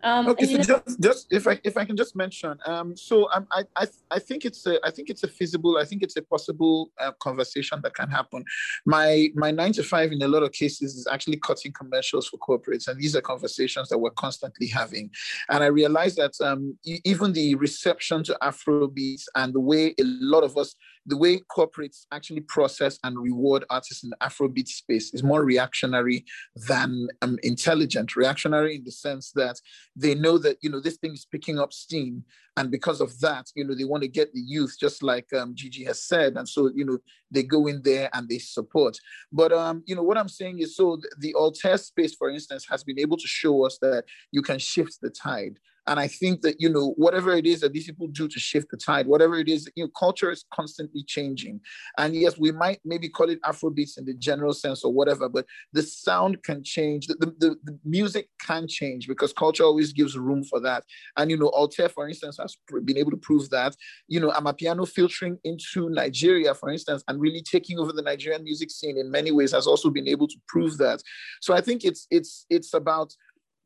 Um, okay, so just, just if I if I can just mention, um, so um, I I I think it's a I think it's a feasible I think it's a possible uh, conversation that can happen. My my nine to five in a lot of cases is actually cutting commercials for corporates, and these are conversations that we're constantly having. And I realize that um, even the reception to Afrobeats and the way a lot of us the way corporates actually process and reward artists in the Afrobeat space is more reactionary than um, intelligent. Reactionary in the sense that they know that you know this thing is picking up steam, and because of that, you know they want to get the youth, just like um, Gigi has said, and so you know they go in there and they support. But um, you know what I'm saying is, so the, the Alté space, for instance, has been able to show us that you can shift the tide and I think that, you know, whatever it is that these people do to shift the tide, whatever it is, you know, culture is constantly changing. And yes, we might maybe call it Afrobeats in the general sense or whatever, but the sound can change. The, the, the music can change because culture always gives room for that. And, you know, Alté, for instance, has been able to prove that, you know, Amapiano filtering into Nigeria, for instance, and really taking over the Nigerian music scene in many ways has also been able to prove that. So I think it's, it's, it's about,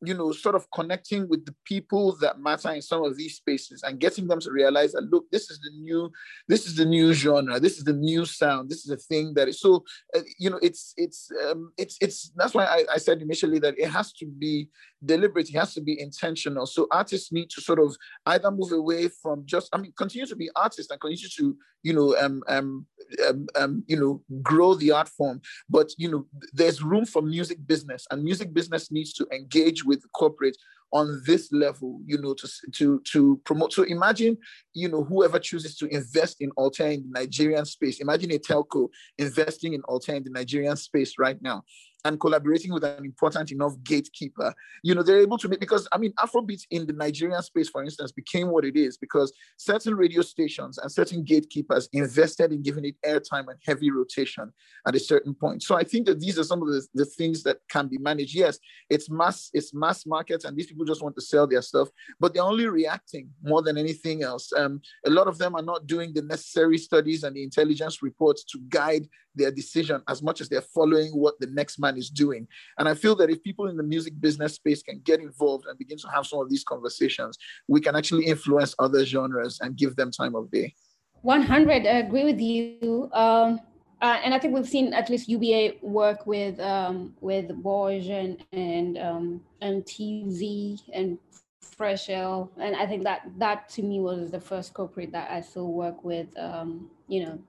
you know, sort of connecting with the people that matter in some of these spaces and getting them to realize that look, this is the new, this is the new genre, this is the new sound, this is a thing that is so, uh, you know, it's it's um, it's it's that's why I, I said initially that it has to be deliberate. It has to be intentional. So artists need to sort of either move away from just, I mean, continue to be artists and continue to, you know, um, um, um, um, you know, grow the art form. But you know, there's room for music business, and music business needs to engage with corporate on this level, you know, to to to promote. So imagine, you know, whoever chooses to invest in Alté in the Nigerian space. Imagine a telco investing in Alté in the Nigerian space right now and collaborating with an important enough gatekeeper, you know, they're able to make because I mean, Afrobeat in the Nigerian space, for instance, became what it is because certain radio stations and certain gatekeepers invested in giving it airtime and heavy rotation at a certain point. So I think that these are some of the, the things that can be managed. Yes, it's mass, it's mass markets, and these people just want to sell their stuff, but they're only reacting more than anything else. Um, a lot of them are not doing the necessary studies and the intelligence reports to guide their decision as much as they're following what the next man is doing. And I feel that if people in the music business space can get involved and begin to have some of these conversations, we can actually influence other genres and give them time of day. 100, I agree with you. Um, uh, and I think we've seen at least UBA work with um, with BOJ and and um, MTZ and Fresh L, and I think that that to me was the first corporate that I saw work with, um, you know,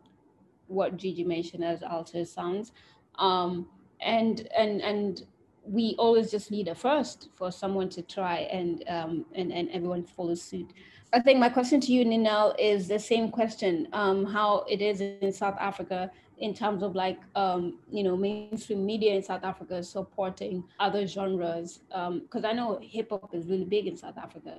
what Gigi mentioned as Alté sounds. Um, and and and we always just need a first for someone to try and um, and, and everyone follows suit. I think my question to you, Ninel, is the same question, um, how it is in South Africa in terms of like, um, you know, mainstream media in South Africa supporting other genres. Because um, I know hip hop is really big in South Africa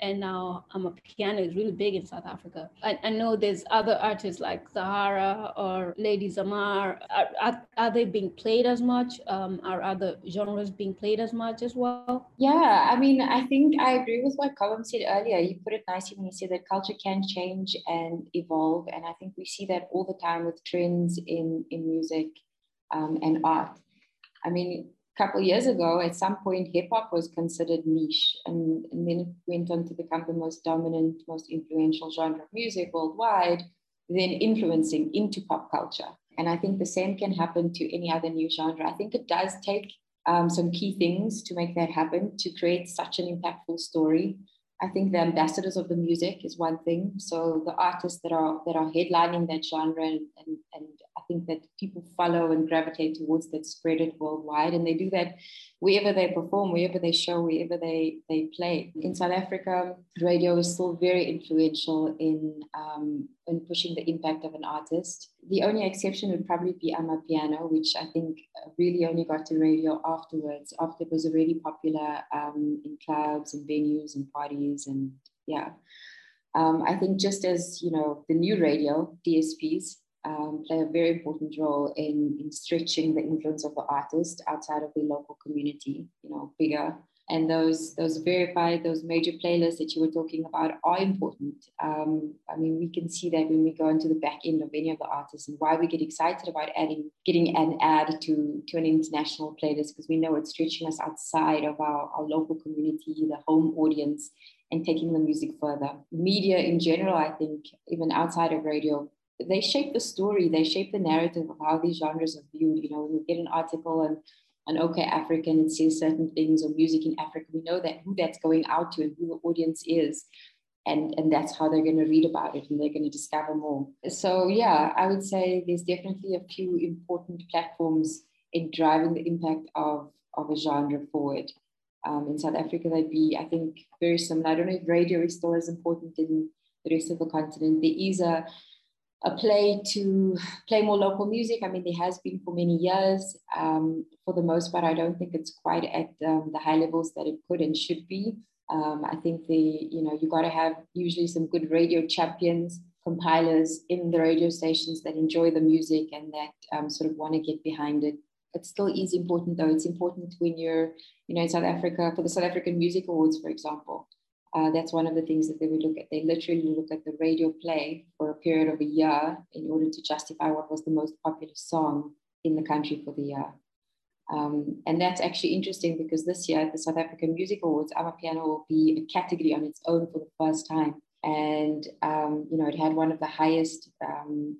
and now Amapiano is really big in South Africa. I, I, know there's other artists like Zahara or Lady Zamar. Are, are, are they being played as much? Um, are other genres being played as much as well? Yeah, I mean, I think I agree with what Cobhams said earlier. You put it nicely when you said that culture can change and evolve. And I think we see that all the time with trends in, in music um, and art. I mean, couple years ago, at some point, hip hop was considered niche, and, and, then it went on to become the most dominant, most influential genre of music worldwide, then influencing into pop culture. And I think the same can happen to any other new genre. I think it does take um, some key things to make that happen, to create such an impactful story. I think the ambassadors of the music is one thing. So the artists that are that are headlining that genre and, and, and I think that people follow and gravitate towards that, spread it worldwide, and they do that wherever they perform, wherever they show, wherever they they play. In South Africa, radio is still very influential in um, in pushing the impact of an artist. The only exception would probably be Amapiano, which I think really only got to radio afterwards, after it was already popular um, in clubs and venues and parties and yeah. Um, I think just as you know, the new radio DSPs um, play a very important role in, in stretching the influence of the artist outside of the local community, you know, bigger. And those those verified, those major playlists that you were talking about are important. Um, I mean, we can see that when we go into the back end of any of the artists and why we get excited about adding, getting an ad to, to an international playlist, because we know it's stretching us outside of our, our local community, the home audience, and taking the music further. Media in general, I think, even outside of radio, they shape the story, they shape the narrative of how these genres are viewed. You know, we get an article and an OkayAfrica and says certain things or music in Africa, we know that who that's going out to and who the audience is. And, and that's how they're going to read about it and they're going to discover more. So, yeah, I would say there's definitely a few important platforms in driving the impact of, of a genre forward. Um, in South Africa, they'd be, I think, very similar. I don't know if radio is still as important in the rest of the continent. There is a a play to play more local music. I mean, there has been for many years. Um, for the most part, I don't think it's quite at um, the high levels that it could and should be. Um, I think the you know you got to have usually some good radio champions, compilers in the radio stations that enjoy the music and that um, sort of want to get behind it. It still is important though. It's important when you're you know in South Africa for the South African Music Awards, for example uh, that's one of the things that they would look at. They literally look at the radio play for a period of a year in order to justify what was the most popular song in the country for the year. Um, and that's actually interesting because this year at the South African Music Awards, Amapiano will be a category on its own for the first time. And, um, you know, it had one of the highest um,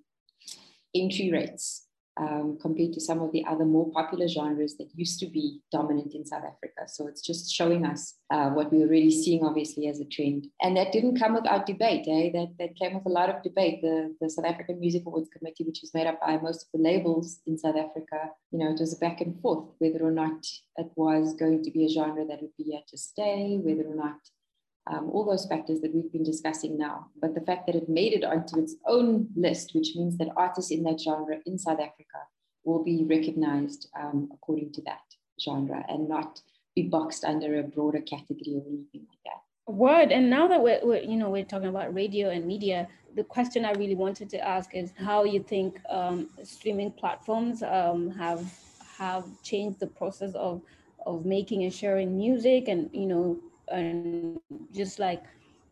entry rates um, compared to some of the other more popular genres that used to be dominant in South Africa. So it's just showing us uh, what we were really seeing, obviously, as a trend. And that didn't come without debate, eh? That, that came with a lot of debate. The, the South African Music Awards Committee, which was made up by most of the labels in South Africa, you know, it was a back and forth whether or not it was going to be a genre that would be here to stay, whether or not um, all those factors that we've been discussing now. But the fact that it made it onto its own list, which means that artists in that genre in South Africa will be recognized um, according to that genre and not be boxed under a broader category or anything like that. Word. And now that we're, we're, you know we're talking about radio and media, the question I really wanted to ask is how you think um, streaming platforms um, have have changed the process of of making and sharing music and you know and just like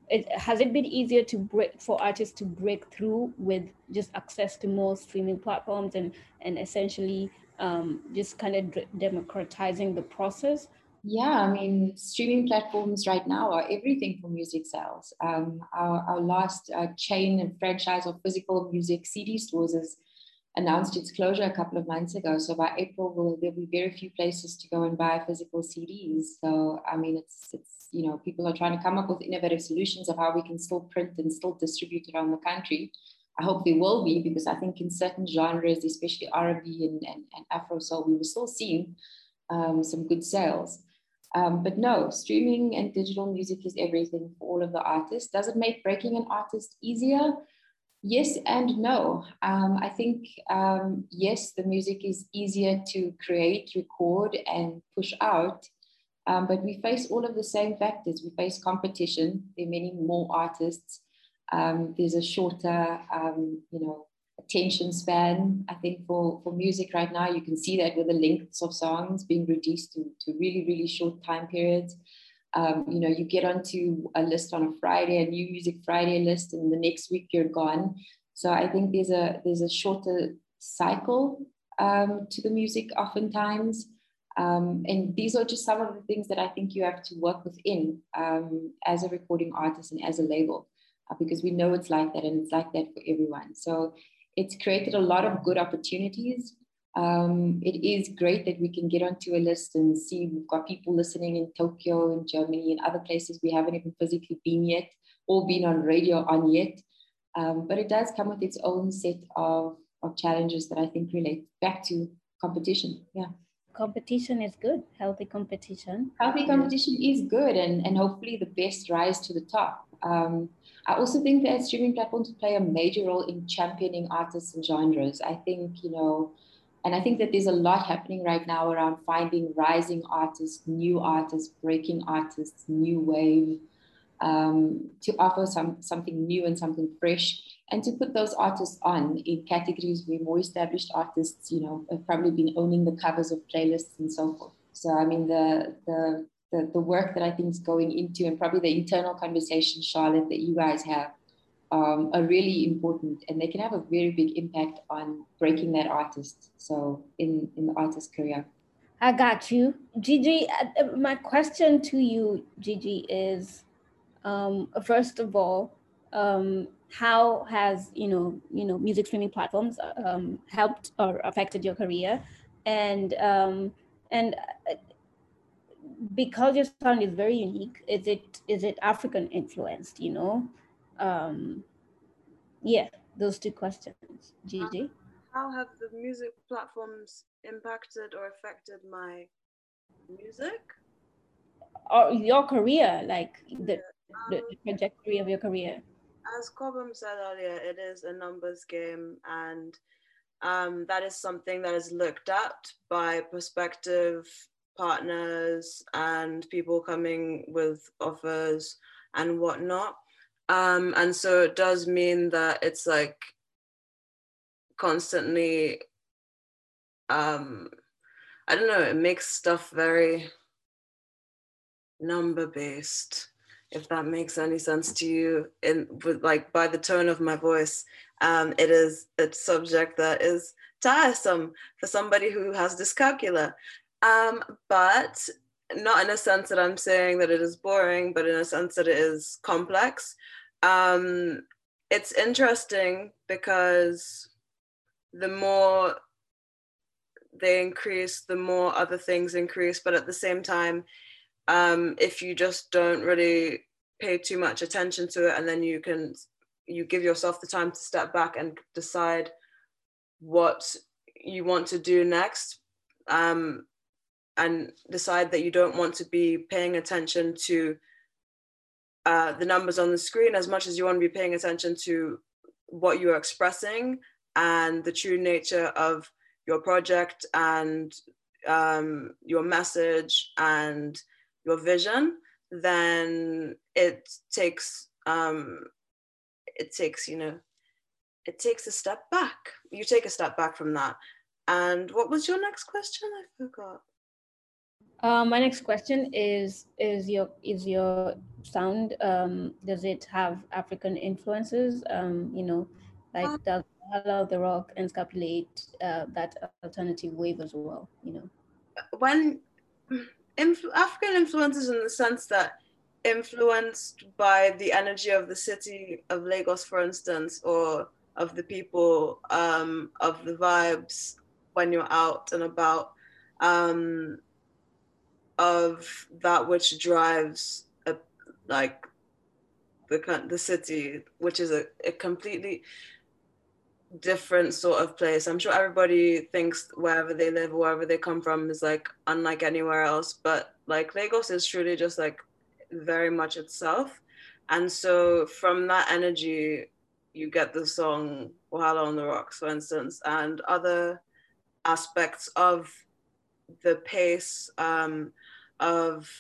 it has it been easier to break for artists to break through with just access to more streaming platforms and and essentially um, just kind of democratizing the process? Yeah i mean streaming platforms right now are everything for music sales. Um, our, our last uh, chain and franchise of physical music cd stores is announced its closure a couple of months ago. So by April, will there'll be very few places to go and buy physical CDs. So I mean, it's it's you know people are trying to come up with innovative solutions of how we can still print and still distribute around the country. I hope there will be because I think in certain genres, especially R&B and, and, and Afro soul, we were still seeing um, some good sales. Um, but no, streaming and digital music is everything for all of the artists. Does it make breaking an artist easier? Yes and no. Um, I think, um, yes, the music is easier to create, record, and push out. Um, but we face all of the same factors. We face competition. There are many more artists. Um, there's a shorter, um, you know, attention span. I think for, for music right now, you can see that with the lengths of songs being reduced to, to really, really short time periods um, you know, you get onto a list on a Friday, a new music Friday list, and the next week you're gone. So I think there's a there's a shorter cycle um, to the music oftentimes. Um, and these are just some of the things that I think you have to work within um, as a recording artist and as a label, uh, because we know it's like that and it's like that for everyone. So it's created a lot of good opportunities um, it is great that we can get onto a list and see we've got people listening in Tokyo and Germany and other places we haven't even physically been yet or been on radio on yet. Um, but it does come with its own set of, of challenges that I think relate back to competition. Yeah. Competition is good, healthy competition. Healthy competition is good, and, and hopefully the best rise to the top. Um, I also think that streaming platforms play a major role in championing artists and genres. I think, you know, and I think that there's a lot happening right now around finding rising artists, new artists, breaking artists, new wave, um, to offer some something new and something fresh, and to put those artists on in categories where more established artists, you know, have probably been owning the covers of playlists and so forth. So I mean, the the the, the work that I think is going into, and probably the internal conversation, Charlotte, that you guys have um, are really important and they can have a very big impact on breaking that artist. So in, in the artist career. I got you. Gigi, uh, my question to you, Gigi, is um, first of all, um, how has you know you know music streaming platforms um, helped or affected your career, and um, and uh, because your sound is very unique, is it is it African influenced? You know, um, yeah, those two questions. Gigi? How have the music platforms impacted or affected my music? Or your career, like the, um, the trajectory of your career? As Cobhams said earlier, it is a numbers game and um, that is something that is looked at by prospective partners and people coming with offers and whatnot. Um, and so it does mean that it's like constantly, um, I don't know, it makes stuff very number based, if that makes any sense to you. In with like by the tone of my voice, um, it is a subject that is tiresome for somebody who has dyscalculia. Um, but not in a sense that I'm saying that it is boring, but in a sense that it is complex. Um, it's interesting because the more they increase, the more other things increase. But at the same time, um, if you just don't really pay too much attention to it, and then you can you give yourself the time to step back and decide what you want to do next, um, and decide that you don't want to be paying attention to uh, the numbers on the screen as much as you want to be paying attention to what you're expressing and the true nature of your project and um, your message and your vision, then it takes um, it takes you know it takes a step back. You take a step back from that. And what was your next question? I forgot. Uh, my next question is: Is your is your sound? Um, does it have African influences? Um, you know, like Uh, does the Rock encapsulate uh, that alternative wave as well? You know. when influ- African influences in the sense that influenced by the energy of the city of Lagos, for instance, or of the people, um, of the vibes when you're out and about, um, of that which drives a, like the the city, which is a, a completely different sort of place. I'm sure everybody thinks wherever they live or wherever they come from is like unlike anywhere else, but like Lagos is truly just like very much itself. And so from that energy, you get the song Wahala on the Rocks, for instance, and other aspects of the pace um, of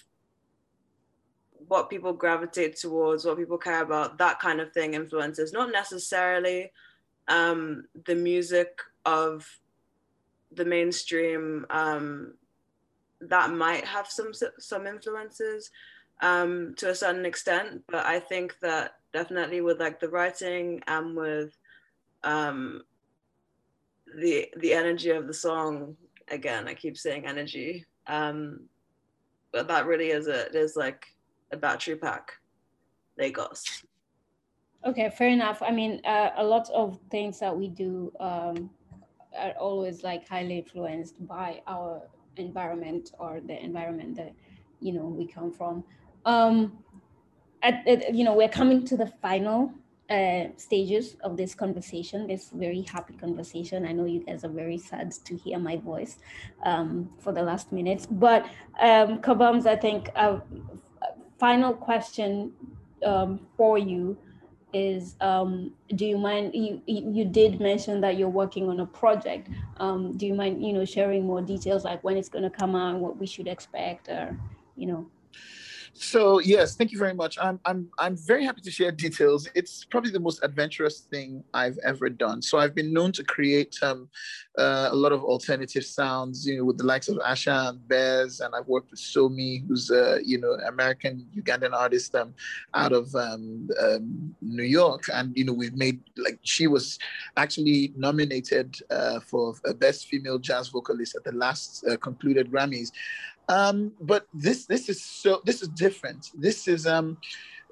what people gravitate towards, what people care about, that kind of thing influences, not necessarily um, the music of the mainstream um, that might have some some influences um, to a certain extent, but I think that definitely with like the writing and with um, the the energy of the song. Again, I keep saying energy, um, but that really is a it is like a battery pack, Lagos. Okay, fair enough. I mean, uh, a lot of things that we do um, are always like highly influenced by our environment or the environment that you know we come from. Um, at, at- you know, we're coming to the final uh, stages of this conversation. This very happy conversation. I know you guys are very sad to hear my voice um, for the last minutes, but um, Cobhams, I think a final question um, for you is um, do you mind you, you you did mention that you're working on a project um, do you mind you know sharing more details like when it's going to come out what we should expect or you know So yes, thank you very much. I'm I'm I'm very happy to share details. It's probably the most adventurous thing I've ever done. So I've been known to create um, uh, a lot of alternative sounds, you know, with the likes of Asa and Bez, and I've worked with Somi, who's a you know American Ugandan artist um, out of um, um, New York, and you know we've made like she was actually nominated uh, for best female jazz vocalist at the last uh, concluded Grammys um but this this is so this is different. This is um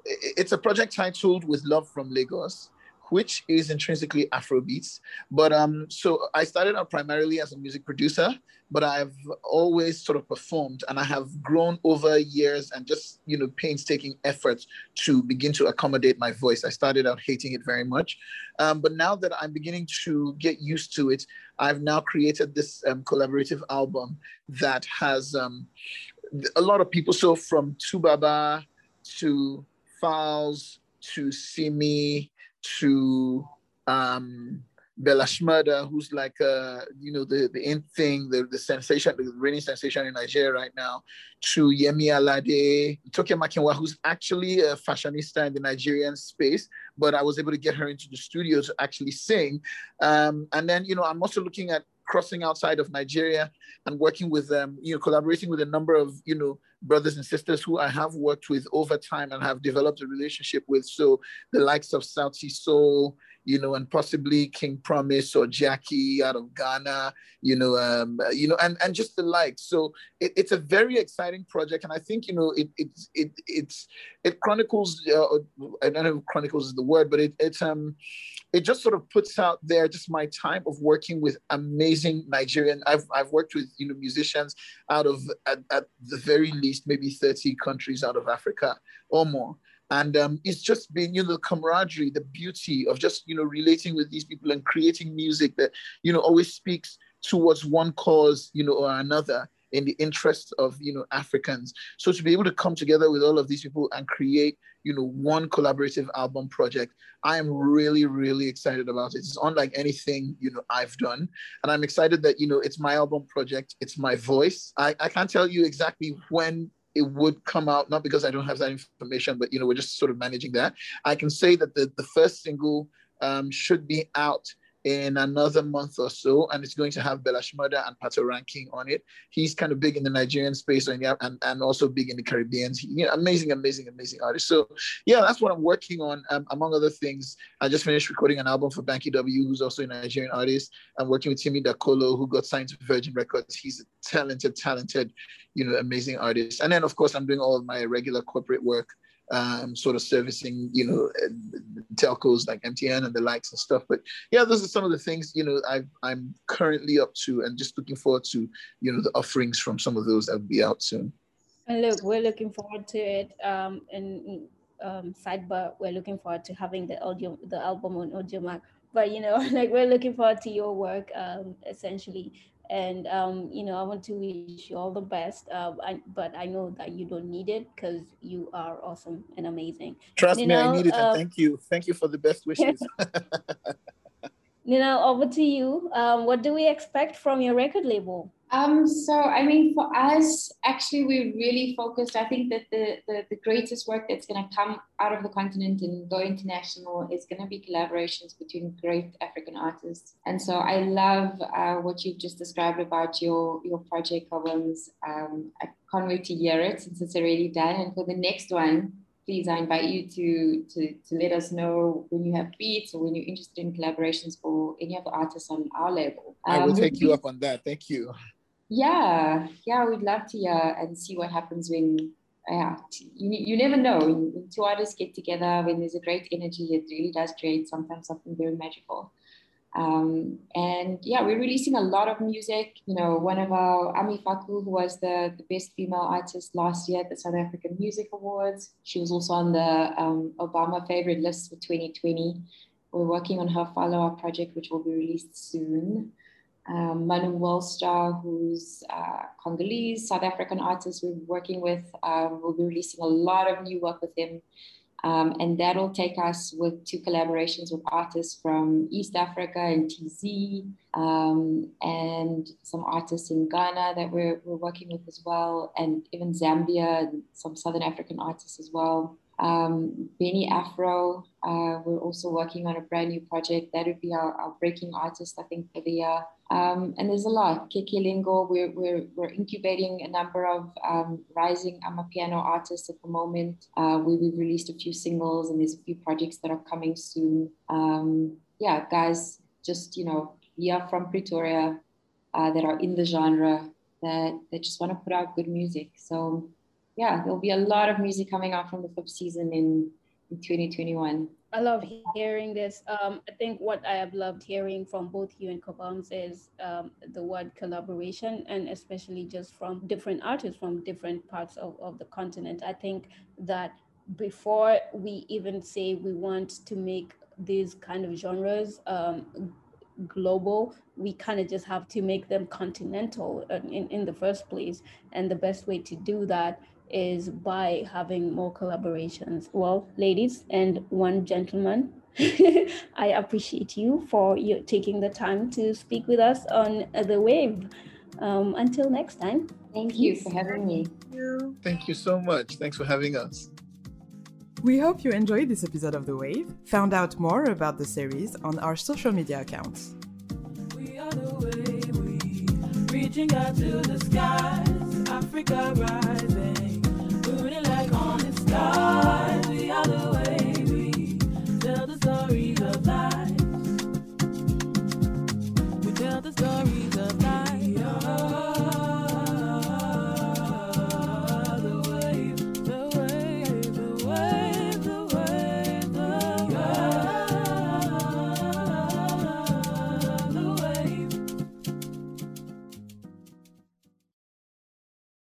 it's a project titled with love from lagos which is intrinsically afrobeats. But um so i started out primarily as a music producer but i've always sort of performed and i have grown over years and just you know painstaking efforts to begin to accommodate my voice. I started out hating it very much. Um, but now that i'm beginning to get used to it i've now created this um, collaborative album that has um, a lot of people. So from 2Baba to Falz to Simi to um, Bella Shmurda, who's like, uh, you know, the, the in thing, the, the sensation, the reigning sensation in Nigeria right now, to Yemi Alade, Toke Makinwa, who's actually a fashionista in the Nigerian space, but I was able to get her into the studio to actually sing. Um, and then, you know, I'm also looking at crossing outside of Nigeria and working with them, you know, collaborating with a number of, you know, brothers and sisters who I have worked with over time and have developed a relationship with. So the likes of Sauti Sol, you know, and possibly King Promise or Jackie out of Ghana, you know, um, you know, and and just the like. So it, it's a very exciting project, and I think you know it it it it's it chronicles. Uh, I don't know if chronicles is the word, but it it's um it just sort of puts out there just my time of working with amazing Nigerian. I've I've worked with you know musicians out of at, at the very least maybe 30 countries out of Africa or more and um, it's just been you know the camaraderie the beauty of just you know relating with these people and creating music that you know always speaks towards one cause you know or another in the interest of you know africans. So to be able to come together with all of these people and create you know one collaborative album project i am really really excited about it. It's unlike anything you know i've done. And i'm excited that you know it's my album project. It's my voice. I, I can't tell you exactly when it would come out, not because I don't have that information, but you know, we're just sort of managing that. I can say that the, the first single um, should be out in another month or so, and it's going to have Bella and Patoranking on it. He's kind of big in the Nigerian space and, and, and also big in the Caribbean. He, you know, amazing, amazing, amazing artist. So yeah, that's what I'm working on. Um, among other things, I just finished recording an album for Banky W, who's also a Nigerian artist. I'm working with Timi Dakolo, who got signed to Virgin Records. He's a talented, talented, you know, amazing artist. And then of course, I'm doing all of my regular corporate work um, sort of servicing, you know, telcos like MTN and the likes and stuff. But yeah, those are some of the things, you know, i am currently up to and just looking forward to, you know, the offerings from some of those that will be out soon. And look, we're looking forward to it. Um, and um, sidebar, we're looking forward to having the audio, the album on Audiomack. But you know, (laughs) like we're looking forward to your work, um, essentially and um, you know i want to wish you all the best uh, I, but i know that you don't need it because you are awesome and amazing. Trust you me know, i need it uh, and thank you thank you for the best wishes. (laughs) (laughs) You know over to you. Um, what do we expect from your record label um, so, I mean, for us, actually, we're really focused. I think that the, the, the greatest work that's going to come out of the continent and go international is going to be collaborations between great African artists. And so I love uh, what you've just described about your, your project, Collins. Um, I can't wait to hear it since it's already done. And for the next one, please, I invite you to, to, to let us know when you have beats or when you're interested in collaborations for any of the artists on our label. Um, I will um, take you up on that. Thank you yeah yeah we'd love to hear and see what happens when yeah you, you never know. When, when two artists get together when there's a great energy it really does create sometimes something very magical. Um, and yeah we're releasing a lot of music. You know one of our ami faku who was the, the best female artist last year at the south african music awards she was also on the um, obama favorite list for 2020 we're working on her follow-up project which will be released soon um, Manu WorldStar, who's uh, Congolese, South African artist we're working with. Um, we'll be releasing a lot of new work with him. Um, and that'll take us with two collaborations with artists from East Africa and TZ, um, and some artists in Ghana that we're, we're working with as well, and even Zambia and some Southern African artists as well. Um, Benny Afro, uh, we're also working on a brand new project. That would be our, our breaking artist, I think, for the year. Um, and there's a lot. Keke Lingo, we're, we're, we're incubating a number of um, rising Amapiano artists at the moment. Uh, we, we've released a few singles and there's a few projects that are coming soon. Um, yeah, guys, just, you know, are from Pretoria uh, that are in the genre that, that just want to put out good music. So yeah, there'll be a lot of music coming out from the fifth season in, in 2021. I love hearing this. Um, I think what I have loved hearing from both you and Cobhams is um, the word collaboration, and especially just from different artists from different parts of, of the continent. I think that before we even say we want to make these kind of genres um, global, we kind of just have to make them continental in, in the first place. And the best way to do that is by having more collaborations. Well, ladies and one gentleman, (laughs) I appreciate you for you taking the time to speak with us on the wave. Um, until next time. Thank you for having me. Thank you. Thank you so much. Thanks for having us. We hope you enjoyed this episode of The Wave, found out more about the series on our social media accounts. We are the wave, we reaching out to the skies, Africa rising the story